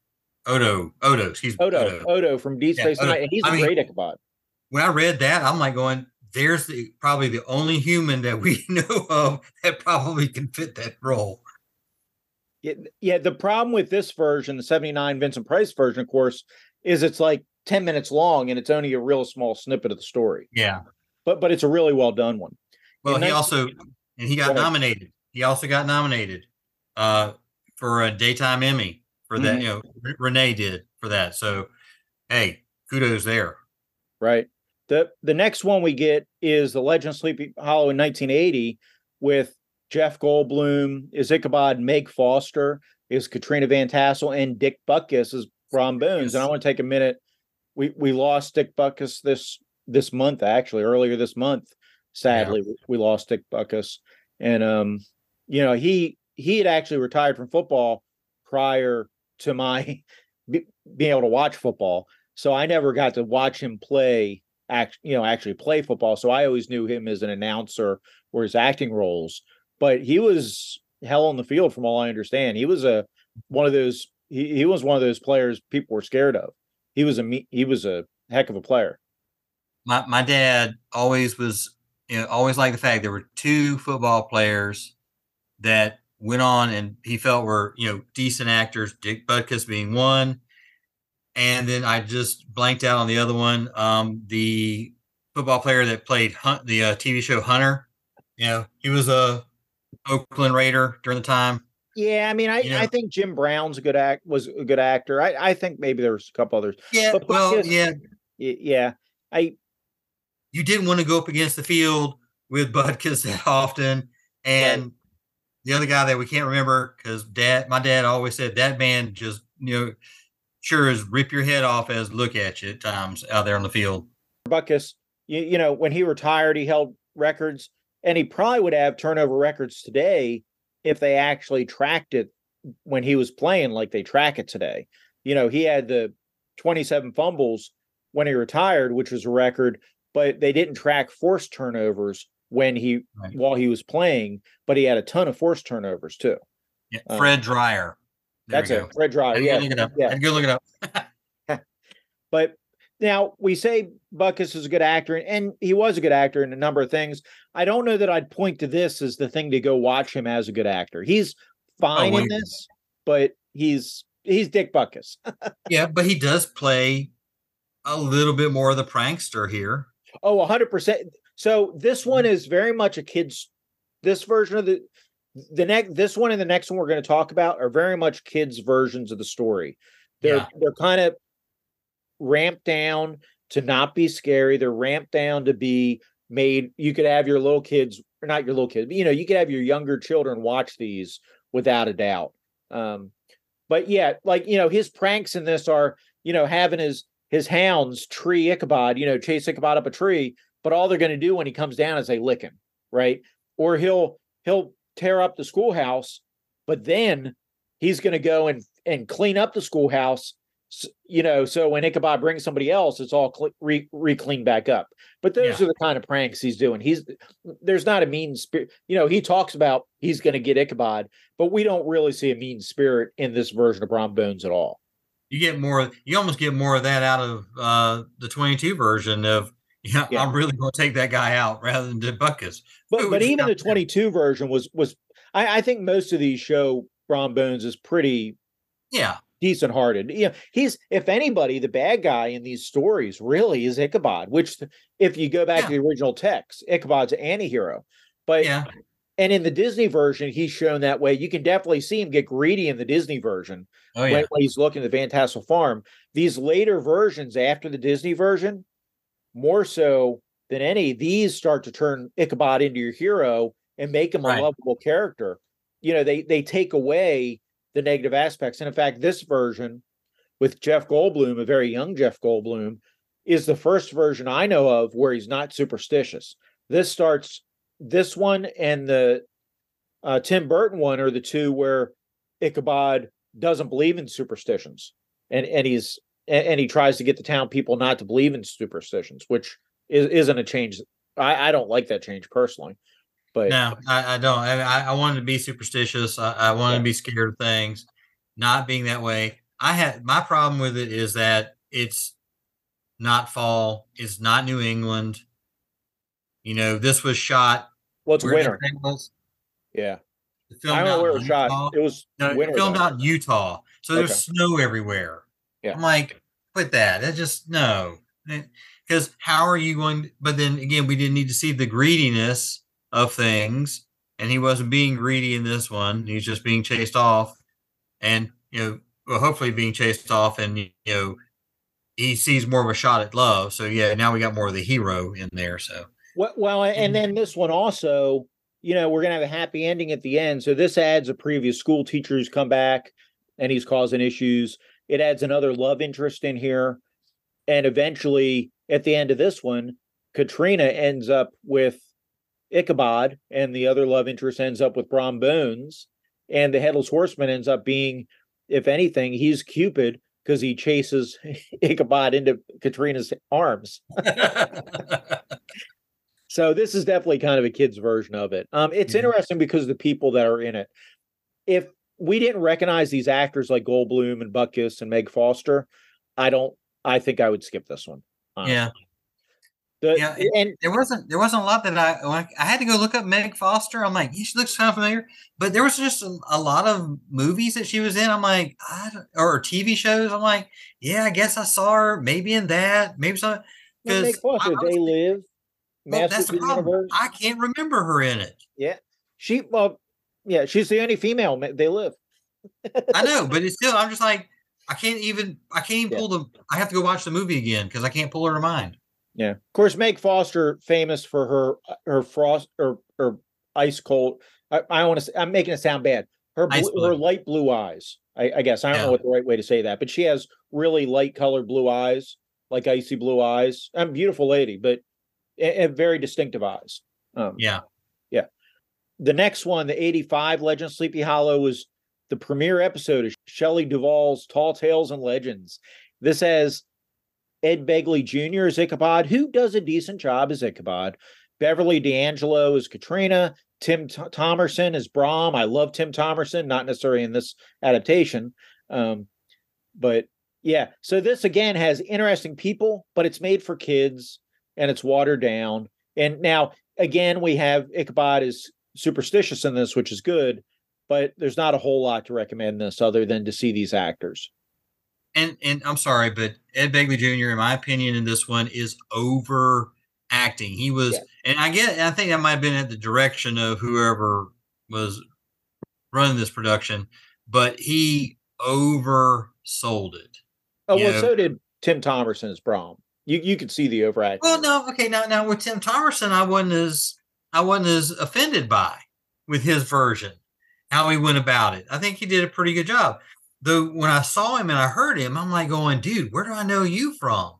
Odo, Odo, excuse me. Odo, Odo from Deep Yeah, Space Odo. Nine, and he's I a mean- great Ichabod. When I read that, I'm like going, there's the probably the only human that we [laughs] know of that probably can fit that role. Yeah, yeah, the problem with this version, the 79 Vincent Price version, of course, is it's like 10 minutes long and it's only a real small snippet of the story. Yeah. But but it's a really well done one. Well, he also and he got Go nominated. He also got nominated uh for a daytime Emmy for that. Mhm. You know, Renee did for that. So, hey, kudos there. Right. The the next one we get is the Legend of Sleepy Hollow in 1980 with Jeff Goldblum is Ichabod, Meg Foster is Katrina Van Tassel, and Dick Butkus is Brom Bones. And I want to take a minute. We we lost Dick Butkus this this month, actually, earlier this month. Sadly, we- we lost Dick Butkus. And um, you know, he he had actually retired from football prior to my be, being able to watch football. So I never got to watch him play act you know actually play football. So I always knew him as an announcer or his acting roles. But he was hell on the field from all I understand. He was a one of those he, he was one of those players people were scared of. He was a he was a heck of a player. My my dad always was you know, always liked the fact there were two football players that went on and he felt were, you know, decent actors, Dick Butkus being one. And then I just blanked out on the other one. Um, the football player that played Hunt, the uh, TV show Hunter. You know, he was a Oakland Raider during the time. Yeah, I mean, I, Yeah. I think Jim Brown's a good act was a good actor. I, I think maybe there was a couple others. Yeah, But well, Butkus- yeah, Yeah, I you didn't want to go up against the field with Butkus that often. And the other guy that we can't remember because dad, my dad always said that man just, you know, sure as rip your head off as look at you at times out there on the field. Butkus, you, you know, when he retired, he held records, and he probably would have turnover records today if they actually tracked it when he was playing like they track it today. You know, he had the 27 fumbles when he retired, which was a record, but they didn't track forced turnovers when he Right. while he was playing, but he had a ton of force turnovers too. Yeah, um, Fred Dryer. There That's it. Fred Dryer. Yeah. look it up. Yeah. go look it up. [laughs] But now we say Butkus is a good actor, and he was a good actor in a number of things. I don't know that I'd point to this as the thing to go watch him as a good actor. He's oh, fine well, in this, but he's he's Dick Butkus. [laughs] yeah, but he does play a little bit more of the prankster here. Oh, 100%. So this one Mm-hmm. is very much a kid's this version of the the next this one and the next one we're going to talk about are very much kids versions of the story. They're Yeah. they're kind of ramped down to not be scary. They're ramped down to be made you could have your little kids or not your little kids, but you know, you could have your younger children watch these without a doubt. Um but yeah, like you know, his pranks in this are, you know, having his his hounds tree Ichabod, you know, chase Ichabod up a tree, but all they're going to do when he comes down is they lick him, right? Or he'll he'll tear up the schoolhouse, but then he's going to go and and clean up the schoolhouse, you know, so when Ichabod brings somebody else, it's all re, re cleaned back up. But those Yeah. are the kind of pranks he's doing. He's there's not a mean spirit, you know. He talks about he's going to get Ichabod, but we don't really see a mean spirit in this version of Brom Bones at all. You get more. You almost get more of that out of uh, the 22 version of. Yeah, Yeah. I'm really going to take that guy out rather than Dick Butkus. But but even the out there? 22 version was was I, I think most of these show Brom Bones is pretty Yeah, decent hearted. You know, he's if anybody, the bad guy in these stories really is Ichabod, which if you go back to the original text, Ichabod's an anti-hero. But yeah, and in the Disney version, he's shown that way. You can definitely see him get greedy in the Disney version oh when, yeah, when he's looking at the Van Tassel farm. These later versions after the Disney version, more so than any, these start to turn Ichabod into your hero and make him Right. a lovable character. You know, they they take away the negative aspects. And in fact, this version with Jeff Goldblum, a very young Jeff Goldblum, is the first version I know of where he's not superstitious. This starts this one and the uh, Tim Burton one are the two where Ichabod doesn't believe in superstitions, and and he's and, and he tries to get the town people not to believe in superstitions, which is, isn't a change. I, I don't like that change personally, but no, I, I don't. I, I- wanted to be superstitious. I, I wanted Yeah. to be scared of things. Not being that way, I had my problem with it is that it's not fall. It's not New England. You know, this was shot. well, it's winter. it take place? Yeah, It I filmed don't know out where it was shot. It was No, winter. filmed though. out in Utah, so there's snow everywhere. Yeah. I'm like, quit that. That just no. Because how are you going? To, but then again, we didn't need to see the greediness of things, and he wasn't being greedy in this one. He's just being chased off, and you know, well, hopefully being chased off, and you know, he sees more of a shot at love. So yeah, now we got more of the hero in there. So Well, well, and mm. then this one also, you know, we're gonna have a happy ending at the end. So this adds a previous school teacher who's come back and he's causing issues. It adds another love interest in here, and eventually, at the end of this one, Katrina ends up with Ichabod, and the other love interest ends up with Brom Bones, and the headless horseman ends up being, if anything, he's Cupid because he chases [laughs] Ichabod into Katrina's arms. [laughs] So this is definitely kind of a kid's version of it. Um, it's Mhm. interesting because the people that are in it. If we didn't recognize these actors like Goldblum and Butkus and Meg Foster, I don't. I think I would skip this one. honestly. yeah, The- Yeah, it- and there wasn't there wasn't a lot that I I, had to go look up Meg Foster. I'm like, yeah, she looks kind of familiar, but there was just a, a lot of movies that she was in. I'm like, I don't, or TV shows. I'm like, yeah, I guess I saw her maybe in that, maybe some. well, Meg Foster, I- I was- they live. Well, that's the the problem. Universe. I can't remember her in it. Yeah, she. Well, yeah, she's the only female. They live. [laughs] I know, but it's still. I'm just like, I can't even. I can't even Yeah. pull the. I have to go watch the movie again because I can't pull her to mind. Yeah. Of course, Meg Foster famous for her her frost or or ice cold. I, I want to. I'm making it sound bad. Her blue, her light blue eyes. I, I guess I don't Yeah. know what the right way to say that, but she has really light colored blue eyes, like icy blue eyes. I'm a beautiful lady, but and very distinctive eyes. Um, Yeah, the next one, the 85 Legend Sleepy Hollow, was the premiere episode of Shelley Duvall's Tall Tales and Legends. This has Ed Begley Jr. as Ichabod, who does a decent job as Ichabod. Beverly D'Angelo is Katrina. Tim Th- Thomerson is Brom. I love Tim Thomerson, not necessarily in this adaptation. Um, but yeah, so this again has interesting people, but it's made for kids and it's watered down. And now again, we have Ichabod is superstitious in this, which is good, but there's not a whole lot to recommend this other than to see these actors. And and I'm sorry, but Ed Begley Jr. in my opinion in this one is over acting. He was, yeah. and I get, I think that might have been at the direction of whoever was running this production, but he oversold it. Oh well, know? so did Tim Thomerson as Brom. You you could see the overacting. Well, no, okay, now now with Tim Thomerson, I wasn't as I wasn't as offended by with his version, how he went about it. I think he did a pretty good job. Though when I saw him and I heard him, I'm like going, dude, where do I know you from?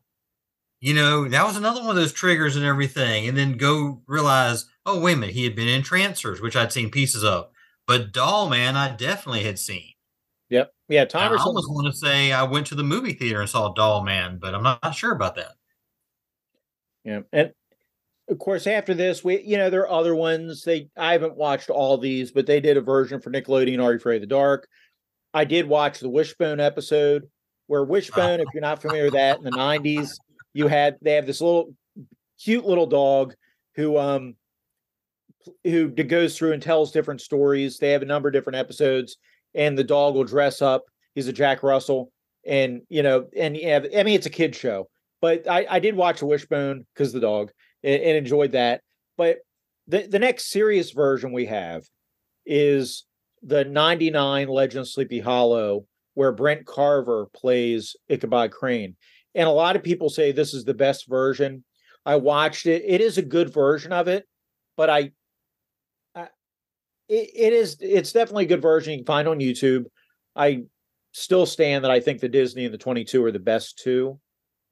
You know, that was another one of those triggers and everything. And then go realize, oh, wait a minute, he had been in Trancers, which I'd seen pieces of. But Dollman, I definitely had seen. Yep. Yeah. Thomerson. I almost want to say I went to the movie theater and saw Dollman, but I'm not, not sure about that. Yeah. And of course, after this, we you know there are other ones. They I haven't watched all these, but they did a version for Nickelodeon. Are you afraid of the dark? I did watch the Wishbone episode, where Wishbone, if you're not familiar with that, in the '90s, you had they have this little cute little dog who um who goes through and tells different stories. They have a number of different episodes, and the dog will dress up. He's a Jack Russell, and you know, and yeah, I mean, it's a kid show, but I, I did watch a Wishbone because the dog and, and enjoyed that. But the the next serious version we have is the 99 Legend Sleepy Hollow, where Brent Carver plays Ichabod Crane. And a lot of people say this is the best version. I watched it. It is a good version of it, but I, I it, it is it's definitely a good version you can find on YouTube. I still stand that I think the Disney and the 22 are the best two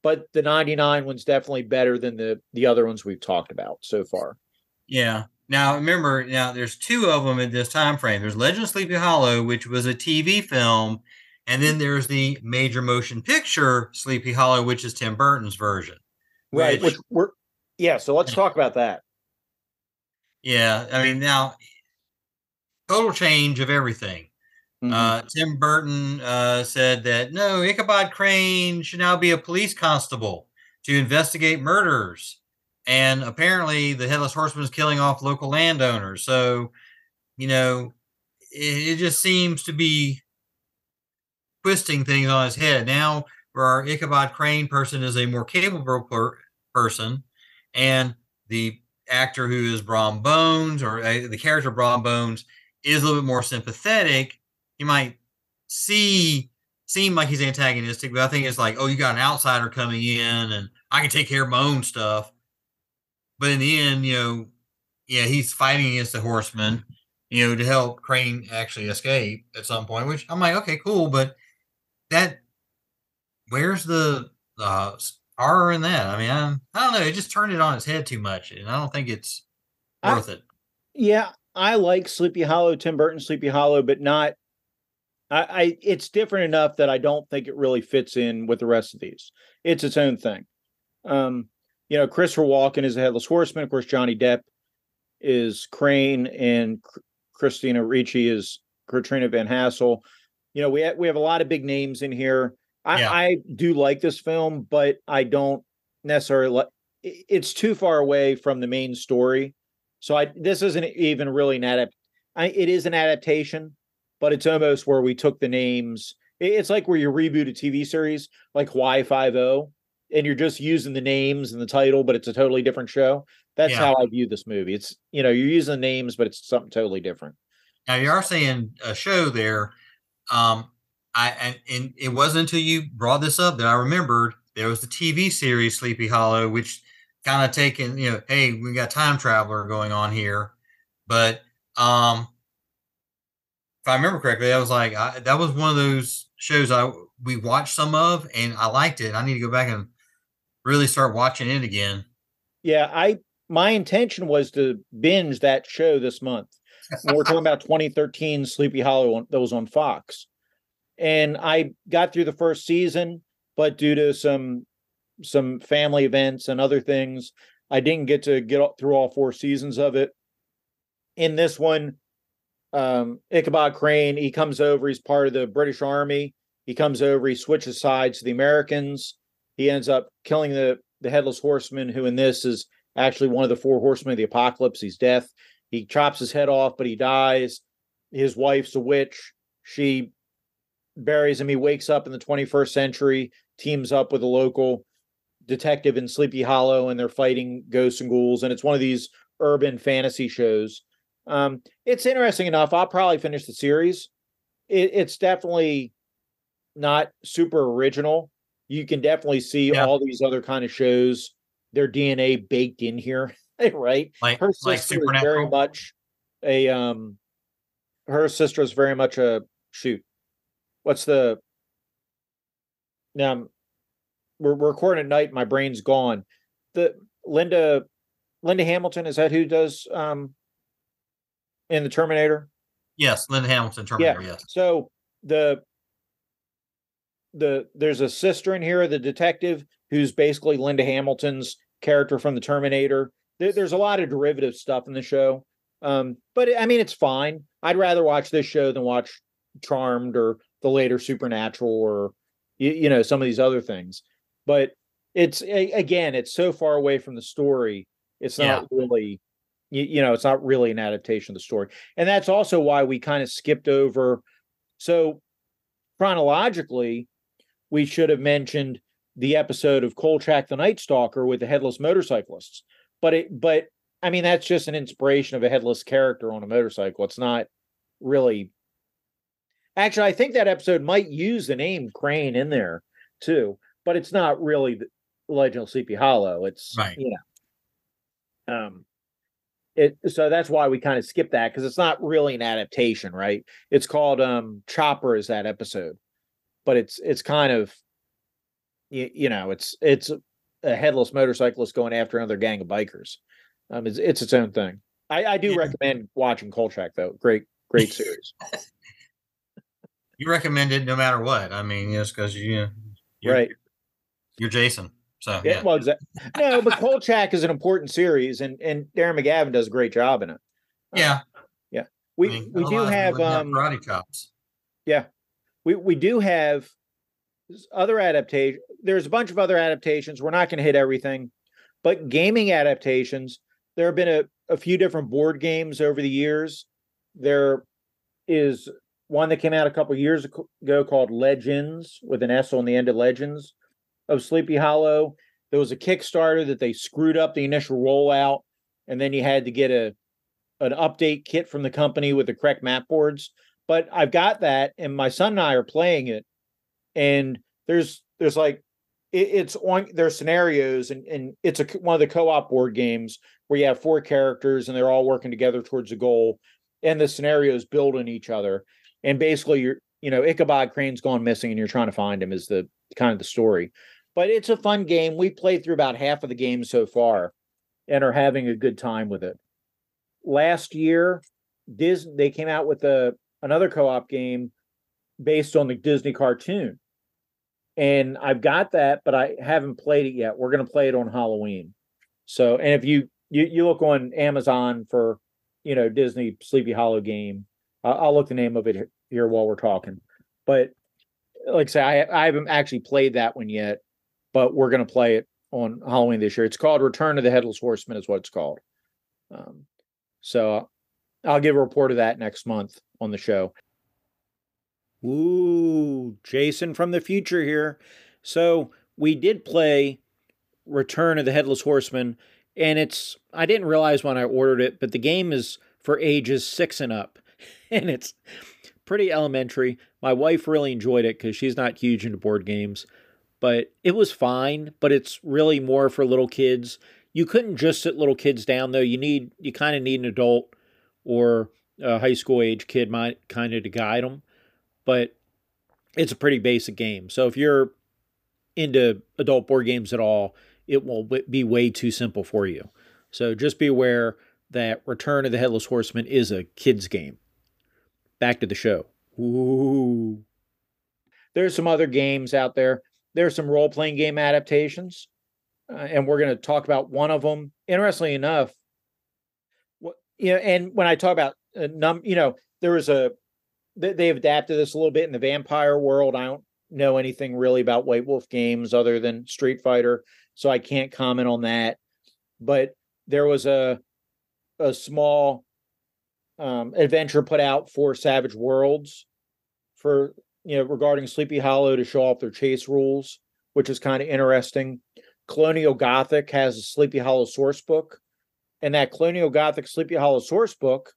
but the 99 one's definitely better than the the other ones we've talked about so far. Yeah. Now remember, now there's two of them in this time frame. There's Legend of Sleepy Hollow, which was a TV film, and then there's the major motion picture Sleepy Hollow, which is Tim Burton's version. Right. Which, which we're yeah. So let's talk about that. Yeah, I mean now total change of everything. Mm-hmm. Uh, Tim Burton uh, said that no, Ichabod Crane should now be a police constable to investigate murders. And apparently, the Headless Horseman is killing off local landowners. So, you know, it, it just seems to be twisting things on his head. Now, our Ichabod Crane person is a more capable per- person, and the actor who is Brom Bones, or uh, the character Brom Bones, is a little bit more sympathetic he might see seem like he's antagonistic, but I think it's like, oh, you got an outsider coming in and I can take care of my own stuff. But in the end, you know, yeah, he's fighting against the horseman, you know, to help Crane actually escape at some point, which I'm like, okay, cool, but that where's the uh horror in that? I mean, I, I don't know, it just turned it on its head too much, and I don't think it's worth I, it. Yeah, I like Sleepy Hollow, Tim Burton Sleepy Hollow, but not I, I it's different enough that I don't think it really fits in with the rest of these. It's its own thing. Um, you know, Christopher Walken is a headless horseman. Of course, Johnny Depp is Crane, and Christina Ricci is Katrina Van Tassel. You know, we ha- we have a lot of big names in here. I, yeah. I do like this film, but I don't necessarily like. It's too far away from the main story, so I this isn't even really an adapt. I, it is an adaptation, but it's almost where we took the names. It's like where you reboot a TV series like Hawaii Five O, and you're just using the names and the title, but it's a totally different show. That's yeah. how I view this movie. It's you know you're using the names, but it's something totally different. Now you are saying a show there. Um, I and, and it wasn't until you brought this up that I remembered there was the TV series Sleepy Hollow, which kind of taken you know, hey, we got time traveler going on here, but um, I remember correctly, I was like, I, that was one of those shows I we watched some of, and I liked it. I need to go back and really start watching it again. Yeah, I my intention was to binge that show this month. [laughs] we're talking about 2013 Sleepy Hollow that was on Fox, and I got through the first season, but due to some some family events and other things, I didn't get to get through all four seasons of it. In this one, um, Ichabod Crane, he comes over, he's part of the British Army. He comes over, he switches sides to the Americans. He ends up killing the, the headless horseman, who in this is actually one of the four horsemen of the apocalypse. He's death. He chops his head off, but he dies. His wife's a witch. She buries him. He wakes up in the 21st century, teams up with a local detective in Sleepy Hollow, and they're fighting ghosts and ghouls. And it's one of these urban fantasy shows. Um, it's interesting enough. I'll probably finish the series. It, it's definitely not super original. You can definitely see yeah. all these other kind of shows, their DNA baked in here, [laughs] right? Like, her sister like is very much a um her sister is very much a shoot. What's the now we're, we're recording at night, my brain's gone. The Linda Linda Hamilton, is that who does um in the Terminator? Yes, Linda Hamilton, Terminator, yeah. yes. So the the there's a sister in here, the detective, who's basically Linda Hamilton's character from the Terminator. There, there's a lot of derivative stuff in the show. Um, but I mean, it's fine. I'd rather watch this show than watch Charmed or the later Supernatural or you, you know some of these other things. But it's a, again, it's so far away from the story. It's not yeah. really, you, you know, it's not really an adaptation of the story, and that's also why we kind of skipped over. So chronologically, we should have mentioned the episode of Kolchak the Night Stalker with the headless motorcyclists. But it but I mean that's just an inspiration of a headless character on a motorcycle. It's not really Actually, I think that episode might use the name Crane in there too, but it's not really the Legend of Sleepy Hollow. It's right. you know. Um it so that's why we kind of skip that because it's not really an adaptation, right? It's called um Chopper is that episode but it's it's kind of you, you know it's it's a headless motorcyclist going after another gang of bikers. Um, it's it's its own thing. I, I do yeah. recommend watching Kolchak though. Great great series. [laughs] you recommend it no matter what. I mean, just because you you're, right. You're Jason. So yeah, yeah. well, exactly. no, but Kolchak is an important series, and and Darren McGavin does a great job in it. Yeah, um, yeah. We I mean, we do have um karate chops. Yeah, we we do have other adaptation. There's a bunch of other adaptations. We're not going to hit everything, but gaming adaptations. There have been a, a few different board games over the years. There is one that came out a couple years ago called Legends with an S on the end of Legends of Sleepy Hollow. There was a Kickstarter that they screwed up the initial rollout, and then you had to get a an update kit from the company with the correct map boards. But I've got that, and my son and I are playing it, and there's there's like it, it's on there's scenarios, and and it's a one of the co-op board games where you have four characters and they're all working together towards a goal, and the scenarios build on each other, and basically you're you know Ichabod Crane's gone missing, and you're trying to find him is the kind of the story, but it's a fun game. We played through about half of the game so far, and are having a good time with it. Last year, Disney they came out with a another co-op game based on the Disney cartoon. And I've got that, but I haven't played it yet. We're going to play it on Halloween. So, and if you you you look on Amazon for, you know, Disney Sleepy Hollow game, I'll, I'll look the name of it here while we're talking. But like I say, I I haven't actually played that one yet, but we're going to play it on Halloween this year. It's called Return of the Headless Horseman, is what it's called. Um, so I'll give a report of that next month on the show. Ooh, Jason from the future here. So we did play Return of the Headless Horseman, and it's I didn't realize when I ordered it, but the game is for ages six and up, [laughs] and it's pretty elementary. My wife really enjoyed it because she's not huge into board games, but it was fine. But it's really more for little kids. You couldn't just sit little kids down though. You need you kind of need an adult or a high school age kid might kind of to guide them, but it's a pretty basic game. So if you're into adult board games at all, it will be way too simple for you. So just be aware that Return of the Headless Horseman is a kids game. Back to the show. Ooh. There's some other games out there. There's some role playing game adaptations. uh, and we're going to talk about one of them. Interestingly enough, what you know, and when I talk about uh, num, you know, there was a they, they've adapted this a little bit in the vampire world. I don't know anything really about White Wolf games other than Street Fighter, so I can't comment on that. But there was a a small um, adventure put out for Savage Worlds for you know regarding Sleepy Hollow to show off their chase rules, which is kind of interesting. Colonial Gothic has a Sleepy Hollow source book, and that Colonial Gothic Sleepy Hollow source book.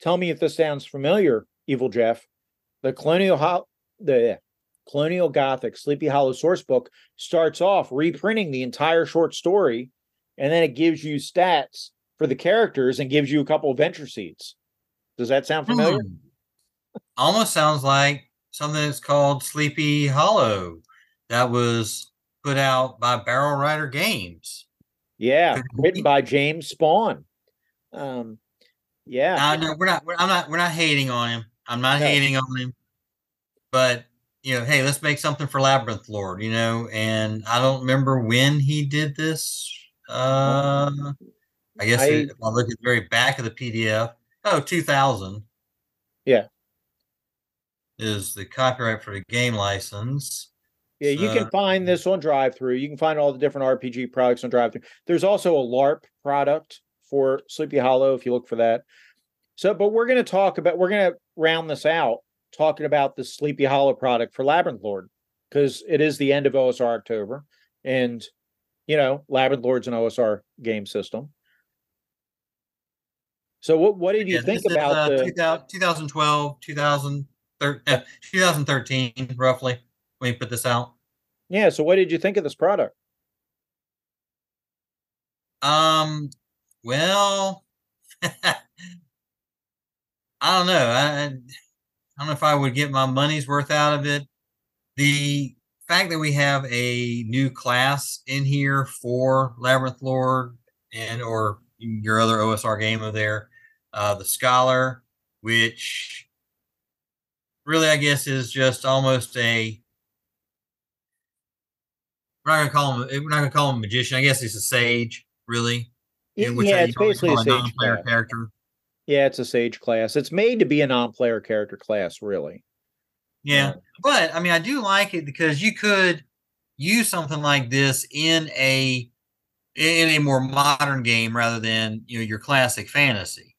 Tell me if this sounds familiar, Evil Jeff. The Colonial Ho- the Colonial Gothic Sleepy Hollow source book starts off reprinting the entire short story, and then it gives you stats for the characters and gives you a couple adventure seeds. Does that sound familiar? Hmm. Almost sounds like something that's called Sleepy Hollow that was put out by Barrel Rider Games. Yeah, written by James Spahn. Um, yeah. Uh, no, we're not. We're, I'm not. We're not hating on him. I'm not no. hating on him. But you know, hey, let's make something for Labyrinth Lord. You know, and I don't remember when he did this. Uh, I guess I, if I look at the very back of the PDF, oh, 2000. Yeah. Is the copyright for the game license. Yeah, you can find this on DriveThru. You can find all the different RPG products on DriveThru. There's also a LARP product for Sleepy Hollow if you look for that. So, but we're going to talk about, we're going to round this out talking about the Sleepy Hollow product for Labyrinth Lord because it is the end of OSR October. And, you know, Labyrinth Lord's an OSR game system. So what what did you yeah, think about is, uh, the 2012, 2013, uh, roughly when you put this out? Yeah. So what did you think of this product? Um. Well, [laughs] I don't know. I, I don't know if I would get my money's worth out of it. The fact that we have a new class in here for Labyrinth Lord and or your other OSR game of there uh, the Scholar, which really, I guess, is just almost a. We're not gonna call him. We're not gonna call him a magician. I guess he's a sage, really. yeah, it's basically a sage player character. Yeah, it's a sage class. It's made to be a non-player character class, really. Yeah, um, but I mean, I do like it because you could use something like this in a in a more modern game rather than you know your classic fantasy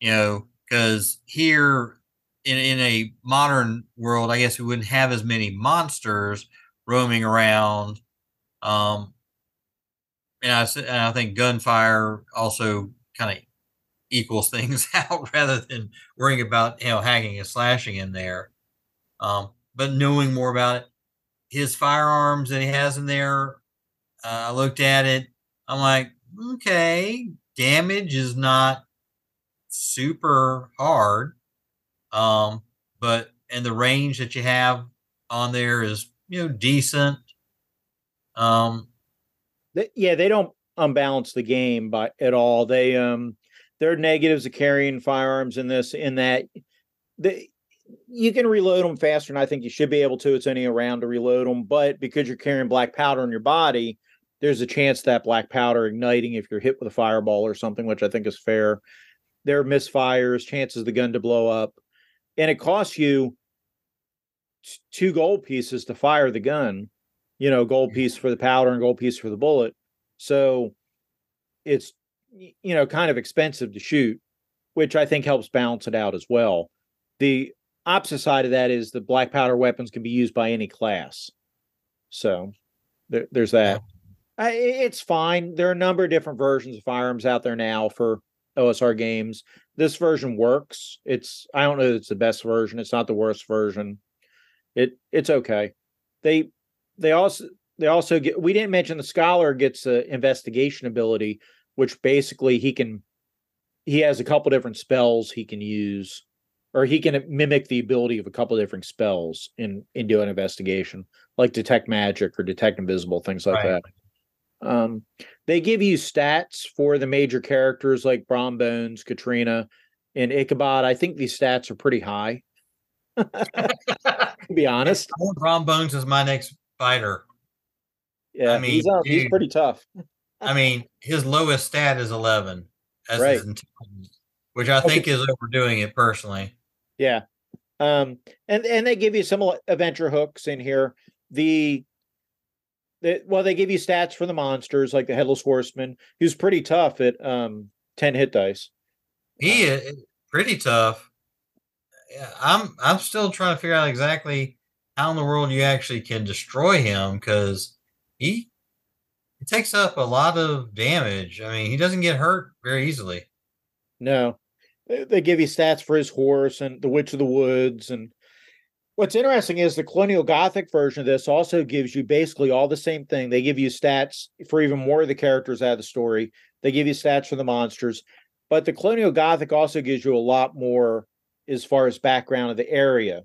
you know, because here in, in a modern world, I guess we wouldn't have as many monsters roaming around. Um, and I, and I think gunfire also kind of equals [laughs] things out rather than worrying about you know hacking and slashing in there. Um, but knowing more about it, his firearms that he has in there, uh, I looked at it. I'm like, okay, damage is not super hard. Um, but and the range that you have on there is you know decent. Um, yeah, they don't unbalance the game by at all. They um, there are negatives of carrying firearms in this. In that, they you can reload them faster, and I think you should be able to. It's only around to reload them, but because you're carrying black powder in your body, there's a chance that black powder igniting if you're hit with a fireball or something, which I think is fair there are misfires, chances the gun to blow up, and it costs you two gold pieces to fire the gun. You know, gold mm-hmm. piece for the powder and gold piece for the bullet. So it's you know kind of expensive to shoot, which I think helps balance it out as well. The opposite side of that is the black powder weapons can be used by any class. So there, there's that. I, it's fine. There are a number of different versions of firearms out there now for OSR games. This version works. It's I don't know it's the best version. It's not the worst version. It it's okay. They they also they also get we didn't mention the scholar gets a investigation ability, which basically he can he has a couple different spells he can use or he can mimic the ability of a couple different spells in in doing investigation like detect magic or detect invisible things like right. that um, they give you stats for the major characters like Brom Bones, Katrina, and Ichabod. I think these stats are pretty high. [laughs] to be honest, Brom Bones is my next fighter. Yeah, I mean, he's, uh, he's pretty tough. I mean, his lowest stat is 11, as Right. his intelligence, which I Okay. think is overdoing it personally. Yeah. Um, and and they give you some adventure hooks in here. The, the well, they give you stats for the monsters, like the headless horseman, who's pretty tough at um 10 hit dice. He is pretty tough. Yeah, I'm I'm still trying to figure out exactly how in the world you actually can destroy him because he he takes up a lot of damage. I mean, he doesn't get hurt very easily. No. They, they give you stats for his horse and the Witch of the Woods. And what's interesting is the Colonial Gothic version of this also gives you basically all the same thing. They give you stats for even more of the characters out of the story. They give you stats for the monsters. But the Colonial Gothic also gives you a lot more as far as background of the area.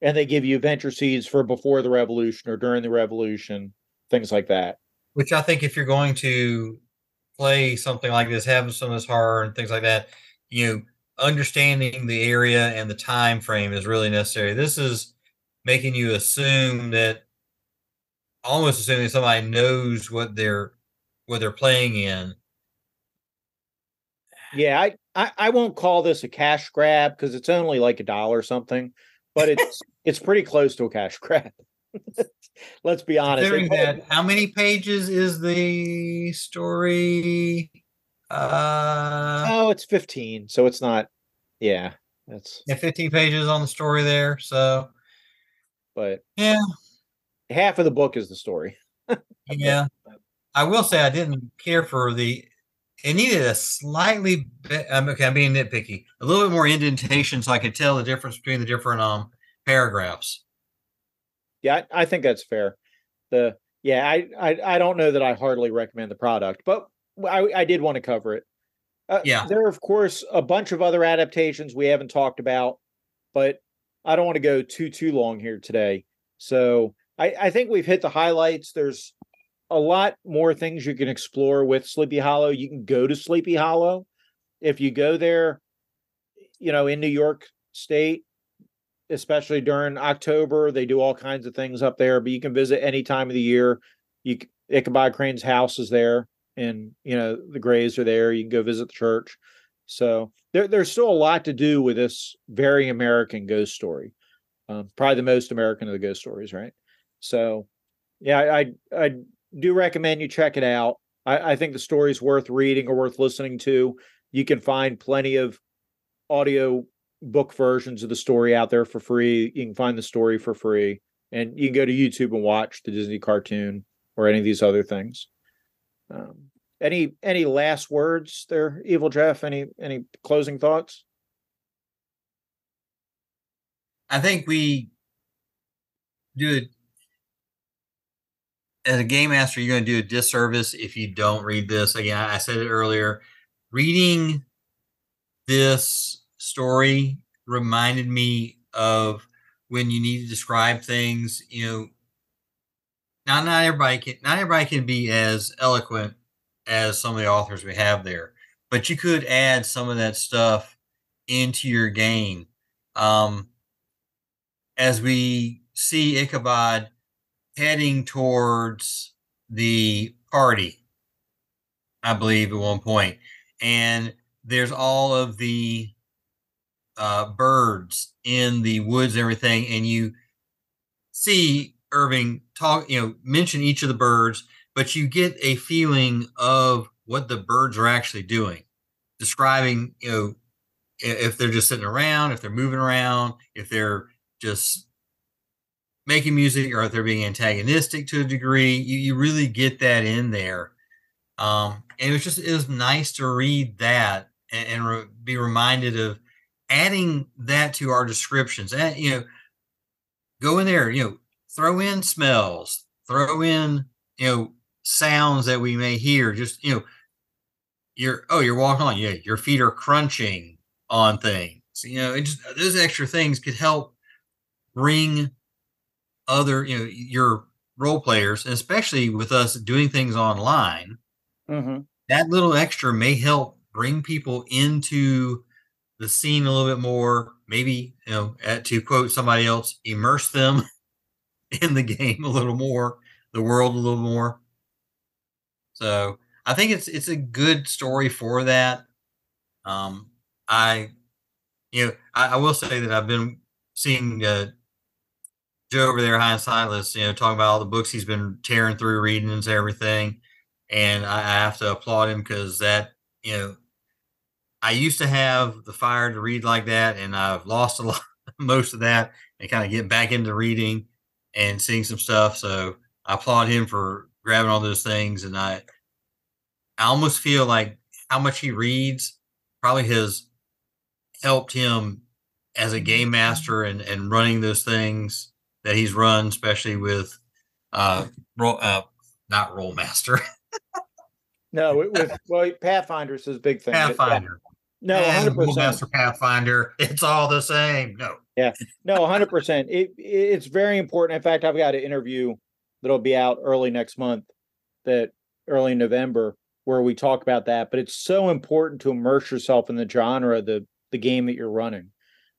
And they give you adventure seeds for before the revolution or during the revolution, things like that. Which I think if you're going to play something like this, having some of this horror and things like that, you know, understanding the area and the time frame is really necessary. This is making you assume that almost assuming somebody knows what they're what they're playing in. Yeah, I, I I won't call this a cash grab because it's only like a dollar something, but [laughs] it's it's pretty close to a cash grab. [laughs] Let's be honest. That, how many pages is the story? Uh, oh, it's 15, so it's not. Yeah, that's. yeah, 15 pages on the story there. So, But yeah, half of the book is the story. [laughs] yeah. I will say I didn't care for the. It needed a slightly. Be, I'm okay. I'm being nitpicky. A little bit more indentation, so I could tell the difference between the different um paragraphs. Yeah, I, I think that's fair. The yeah, I, I I don't know that I hardly recommend the product, but I I did want to cover it. Uh, Yeah. there are of course a bunch of other adaptations we haven't talked about, but I don't want to go too too long here today. So I I think we've hit the highlights. There's a lot more things you can explore with Sleepy Hollow. You can go to Sleepy Hollow if you go there, you know, in New York State especially during October. They do all kinds of things up there, but you can visit any time of the year. You Ichabod Crane's house is there, and you know the graves are there. You can go visit the church. So there, there's still a lot to do with this very American ghost story. Um, probably the most American of the ghost stories, right? So, yeah, I I, I do recommend you check it out. I, I think the story's worth reading or worth listening to. You can find plenty of audio book versions of the story out there for free. You can find the story for free, and you can go to YouTube and watch the Disney cartoon or any of these other things. Um, any any last words there, Evil Jeff? Any any closing thoughts? I think we do it as a game master. You're going to do a disservice if you don't read this. Again, I said it earlier. Reading this story reminded me of when you need to describe things. You know, not not everybody can not everybody can be as eloquent as some of the authors we have there, but you could add some of that stuff into your game. Um, as we see Ichabod heading towards the party, I believe at one point, and there's all of the uh, birds in the woods and everything, and you see Irving talk, you know, mention each of the birds, but you get a feeling of what the birds are actually doing, describing, you know, if they're just sitting around, if they're moving around, if they're just making music or if they're being antagonistic to a degree. You, you really get that in there. Um, and it was just, it was nice to read that and, and re- be reminded of adding that to our descriptions. And, you know, go in there, you know, throw in smells, throw in, you know, sounds that we may hear. Just, you know, you're, oh, you're walking on, yeah, your feet are crunching on things. You know, it just, those extra things could help bring other, you know, your role players, and especially with us doing things online, Mm-hmm. that little extra may help bring people into the scene a little bit more. Maybe, you know, at, to quote somebody else, immerse them [laughs] in the game a little more. the world a little more. So I think it's it's a good story for that. Um, I, you know, I, I will say that I've been seeing uh, Joe over there, High and Silas, you know, talking about all the books he's been tearing through, reading and everything, and I, I have to applaud him because that, you know, I used to have the fire to read like that, and I've lost a lot, [laughs] most of that, and kind of get back into reading and seeing some stuff. So I applaud him for grabbing all those things, and I, I almost feel like how much he reads probably has helped him as a game master and and running those things that he's run, especially with uh, roll, uh not Rolemaster. [laughs] no, with well, Pathfinder's his big thing. Pathfinder. No, hundred percent. Master Pathfinder. It's all the same. No. Yeah. No, hundred percent. It it's very important. In fact, I've got an interview that'll be out early next month, that early November, where we talk about that. But it's so important to immerse yourself in the genre, the the game that you're running,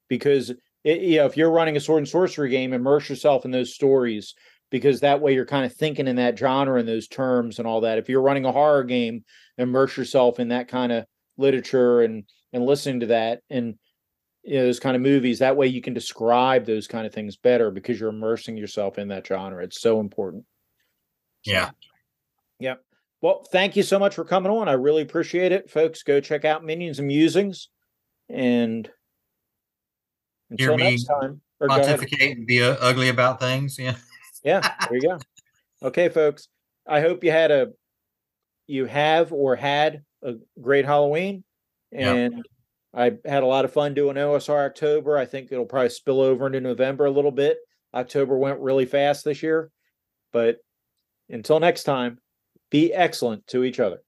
because it, you know if you're running a sword and sorcery game, immerse yourself in those stories because that way you're kind of thinking in that genre and those terms and all that. If you're running a horror game, immerse yourself in that kind of literature and and listening to that and you know, those kind of movies. That way you can describe those kind of things better because you're immersing yourself in that genre. It's so important. Yeah. Yeah. Well, thank you so much for coming on. I really appreciate it. Folks, go check out Minions and Musings. And until next time, or pontificate and be uh, ugly about things. Yeah. [laughs] yeah. There you go. Okay, folks. I hope you had a you have or had a great Halloween. And yep. I had a lot of fun doing OSR October. I think it'll probably spill over into November a little bit. October went really fast this year. But until next time, be excellent to each other.